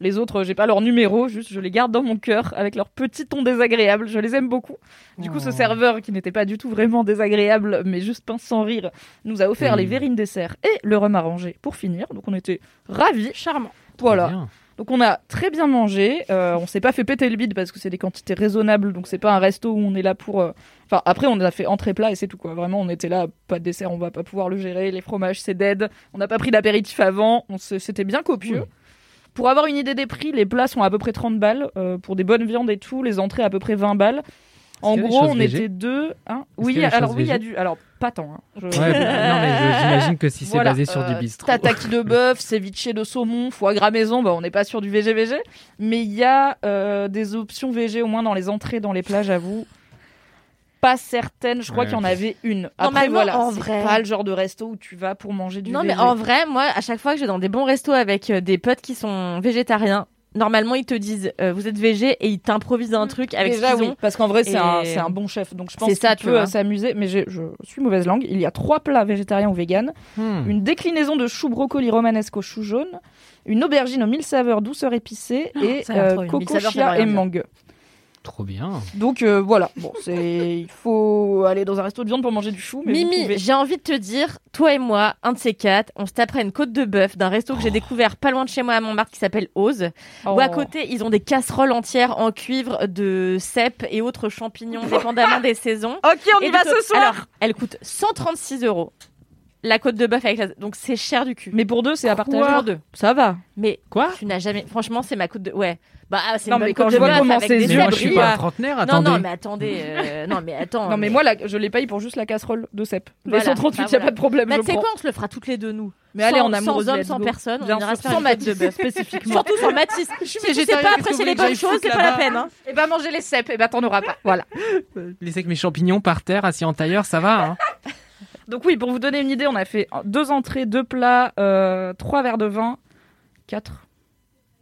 Les autres, j'ai pas leur numéro, juste je les garde dans mon cœur avec leur petit ton désagréable. Je les aime beaucoup. Du coup, ce Oh. serveur qui n'était pas du tout vraiment désagréable, mais juste pince sans rire, nous a offert Oui. les verrines dessert et le rhum arrangé pour finir. Donc, on était ravis. Charmant. Voilà. Bien. Donc on a très bien mangé, euh, on s'est pas fait péter le bide parce que c'est des quantités raisonnables, donc c'est pas un resto où on est là pour... euh, Enfin après on a fait entrée plat et c'est tout quoi, vraiment on était là, pas de dessert, on va pas pouvoir le gérer, les fromages c'est dead, on n'a pas pris d'apéritif avant, on se- c'était bien copieux. Pour avoir une idée des prix, les plats sont à peu près 30 balles, euh, pour des bonnes viandes et tout, les entrées à peu près 20 balles. En gros, on était deux. Hein oui, alors oui, il y a du. Alors, pas tant. hein. Je- Ouais, bah, non, mais j'imagine que si c'est Voilà, basé sur euh, du bistrot. Tataki de bœuf, ceviche de saumon, foie gras maison, bah, on n'est pas sur du VG VG, mais il y a euh, des options VG au moins dans les entrées, dans les plats, j'avoue. Pas certaine, je crois Ouais, qu'il y en avait une. Après Normalement, voilà, en c'est vrai- pas le genre de resto où tu vas pour manger du Non, mais en vrai, moi, à chaque fois que je vais dans des bons restos avec euh, des potes qui sont végétariens, normalement, ils te disent euh, vous êtes végé et ils t'improvisent un truc avec Déjà, ce qu'ils oui, ont. parce qu'en vrai, c'est Et- un, bon chef, donc je pense C'est ça, tu peut vois. euh, s'amuser. Mais je suis mauvaise langue. Il y a trois plats végétariens ou véganes. Hmm. une déclinaison de chou brocoli romanesque au chou jaune, une aubergine aux mille saveurs douceur épicée et euh, trop bien. coco chia et mangue. Trop bien. Donc euh, voilà, bon, c'est il faut aller dans un resto de viande pour manger du chou, mais Mimi, pouvez. j'ai envie de te dire, toi et moi, un de ces quatre, on se taperait une côte de bœuf d'un resto que j'ai découvert pas loin de chez moi à Montmartre qui s'appelle Ose. Oh. Où à côté, ils ont des casseroles entières en cuivre de cèpes et autres champignons, dépendamment des saisons. Ok, on y Et va ce soir. Alors, elle coûte 136 euros. La côte de bœuf avec la... Donc c'est cher du cul. mais pour deux, c'est à partager. Pour deux. Ça va. Mais Quoi tu n'as jamais... Franchement, c'est ma côte de... Ouais. Bah, ah, c'est Non, une mais quand côte je de vois bœuf comment des yeux Mais je suis pas un trentenaire, Non, attendez. non, mais attendez. euh, non, mais attends. non, mais, moi, là, je les paye pour juste la casserole de cèpes. Voilà. Les 138, il Bah, y a voilà. pas de problème. Bah, sais prends. quoi, on se le fera toutes les deux, nous. Mais allez, en amoureux, Sans homme, let's sans personne, on ira sans côte de Mathis. bœuf. spécifiquement. Surtout sans Mathis. Je suis Si tu sais pas apprécier les bonnes choses, c'est pas la peine. Hein. Et bah manger les cèpes, et bah t'en auras pas. Voilà. Laisser avec mes champignons par terre, assis en tailleur, ça va. Hein Donc oui, pour vous donner une idée, on a fait deux entrées, deux plats, euh, trois verres de vin, quatre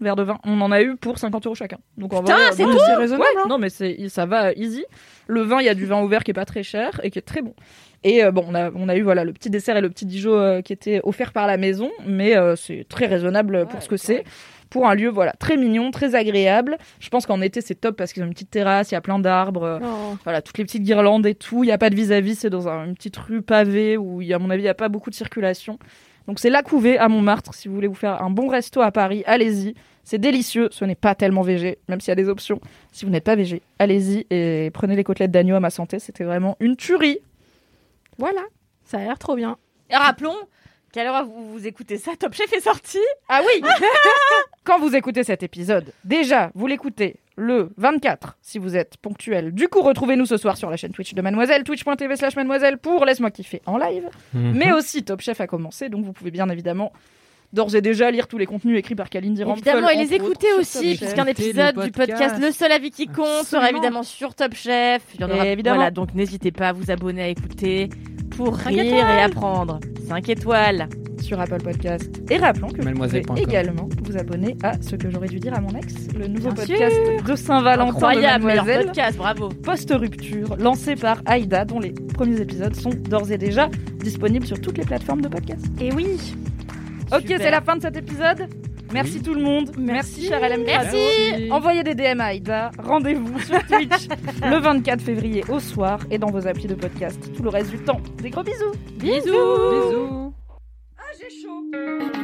verres de vin. On en a eu pour 50 euros chacun. Donc en Putain, vrai, c'est euh, tout C'est raisonnable, Ouais, hein. non mais c'est ça va easy. Le vin, il y a du vin ouvert qui est pas très cher et qui est très bon. Et euh, bon, on a on a eu voilà le petit dessert et le petit Dijon euh, qui était offert par la maison, mais euh, c'est très raisonnable pour ce que c'est. Pour un lieu voilà très mignon, très agréable. Je pense qu'en été c'est top parce qu'ils ont une petite terrasse, il y a plein d'arbres. euh, Oh. voilà, toutes les petites guirlandes et tout. Il n'y a pas de vis-à-vis, c'est dans un- une petite rue pavée où, il y a, à mon avis, il n'y a pas beaucoup de circulation. Donc c'est la couvée à Montmartre. Si vous voulez vous faire un bon resto à Paris, allez-y. C'est délicieux. Ce n'est pas tellement végé, même s'il y a des options. Si vous n'êtes pas végé, allez-y et prenez les côtelettes d'agneau à ma santé. C'était vraiment une tuerie. Voilà. Ça a l'air trop bien. Et rappelons l'heure où vous, vous écoutez ça, Top Chef est sorti. Ah oui Quand vous écoutez cet épisode, déjà, vous l'écoutez le 24, si vous êtes ponctuel. Du coup, retrouvez-nous ce soir sur la chaîne Twitch de Mademoiselle, twitch.tv slash Mademoiselle pour Laisse-moi kiffer en live. Mhm. Mais aussi Top Chef a commencé, donc vous pouvez bien évidemment d'ores et déjà lire tous les contenus écrits par Kalindi Rampel. Évidemment, et les écouter aussi, puisqu'un épisode du podcast. Le seul avis qui compte sera évidemment sur Top Chef. Il y en aura Évidemment. Voilà, donc n'hésitez pas à vous abonner, à écouter pour Cinq rire étoiles. et apprendre. 5 étoiles sur Apple Podcast. Et rappelons que vous pouvez également vous abonner à ce que j'aurais dû dire à mon ex, le nouveau Bien podcast de Saint-Valentin de Incroyable, Mademoiselle. podcast, bravo. Post-rupture, lancé par Aïda, dont les premiers épisodes sont d'ores et déjà disponibles sur toutes les plateformes de podcast. Et oui. Ok, Super. c'est la fin de cet épisode. Merci Oui. tout le monde. Merci, cher LM. Merci. Envoyez des DM à Aïda. Rendez-vous sur Twitch le 24 février au soir et dans vos applis de podcast tout le reste du temps. Des gros bisous. Bisous. Bisous. Ah, j'ai chaud.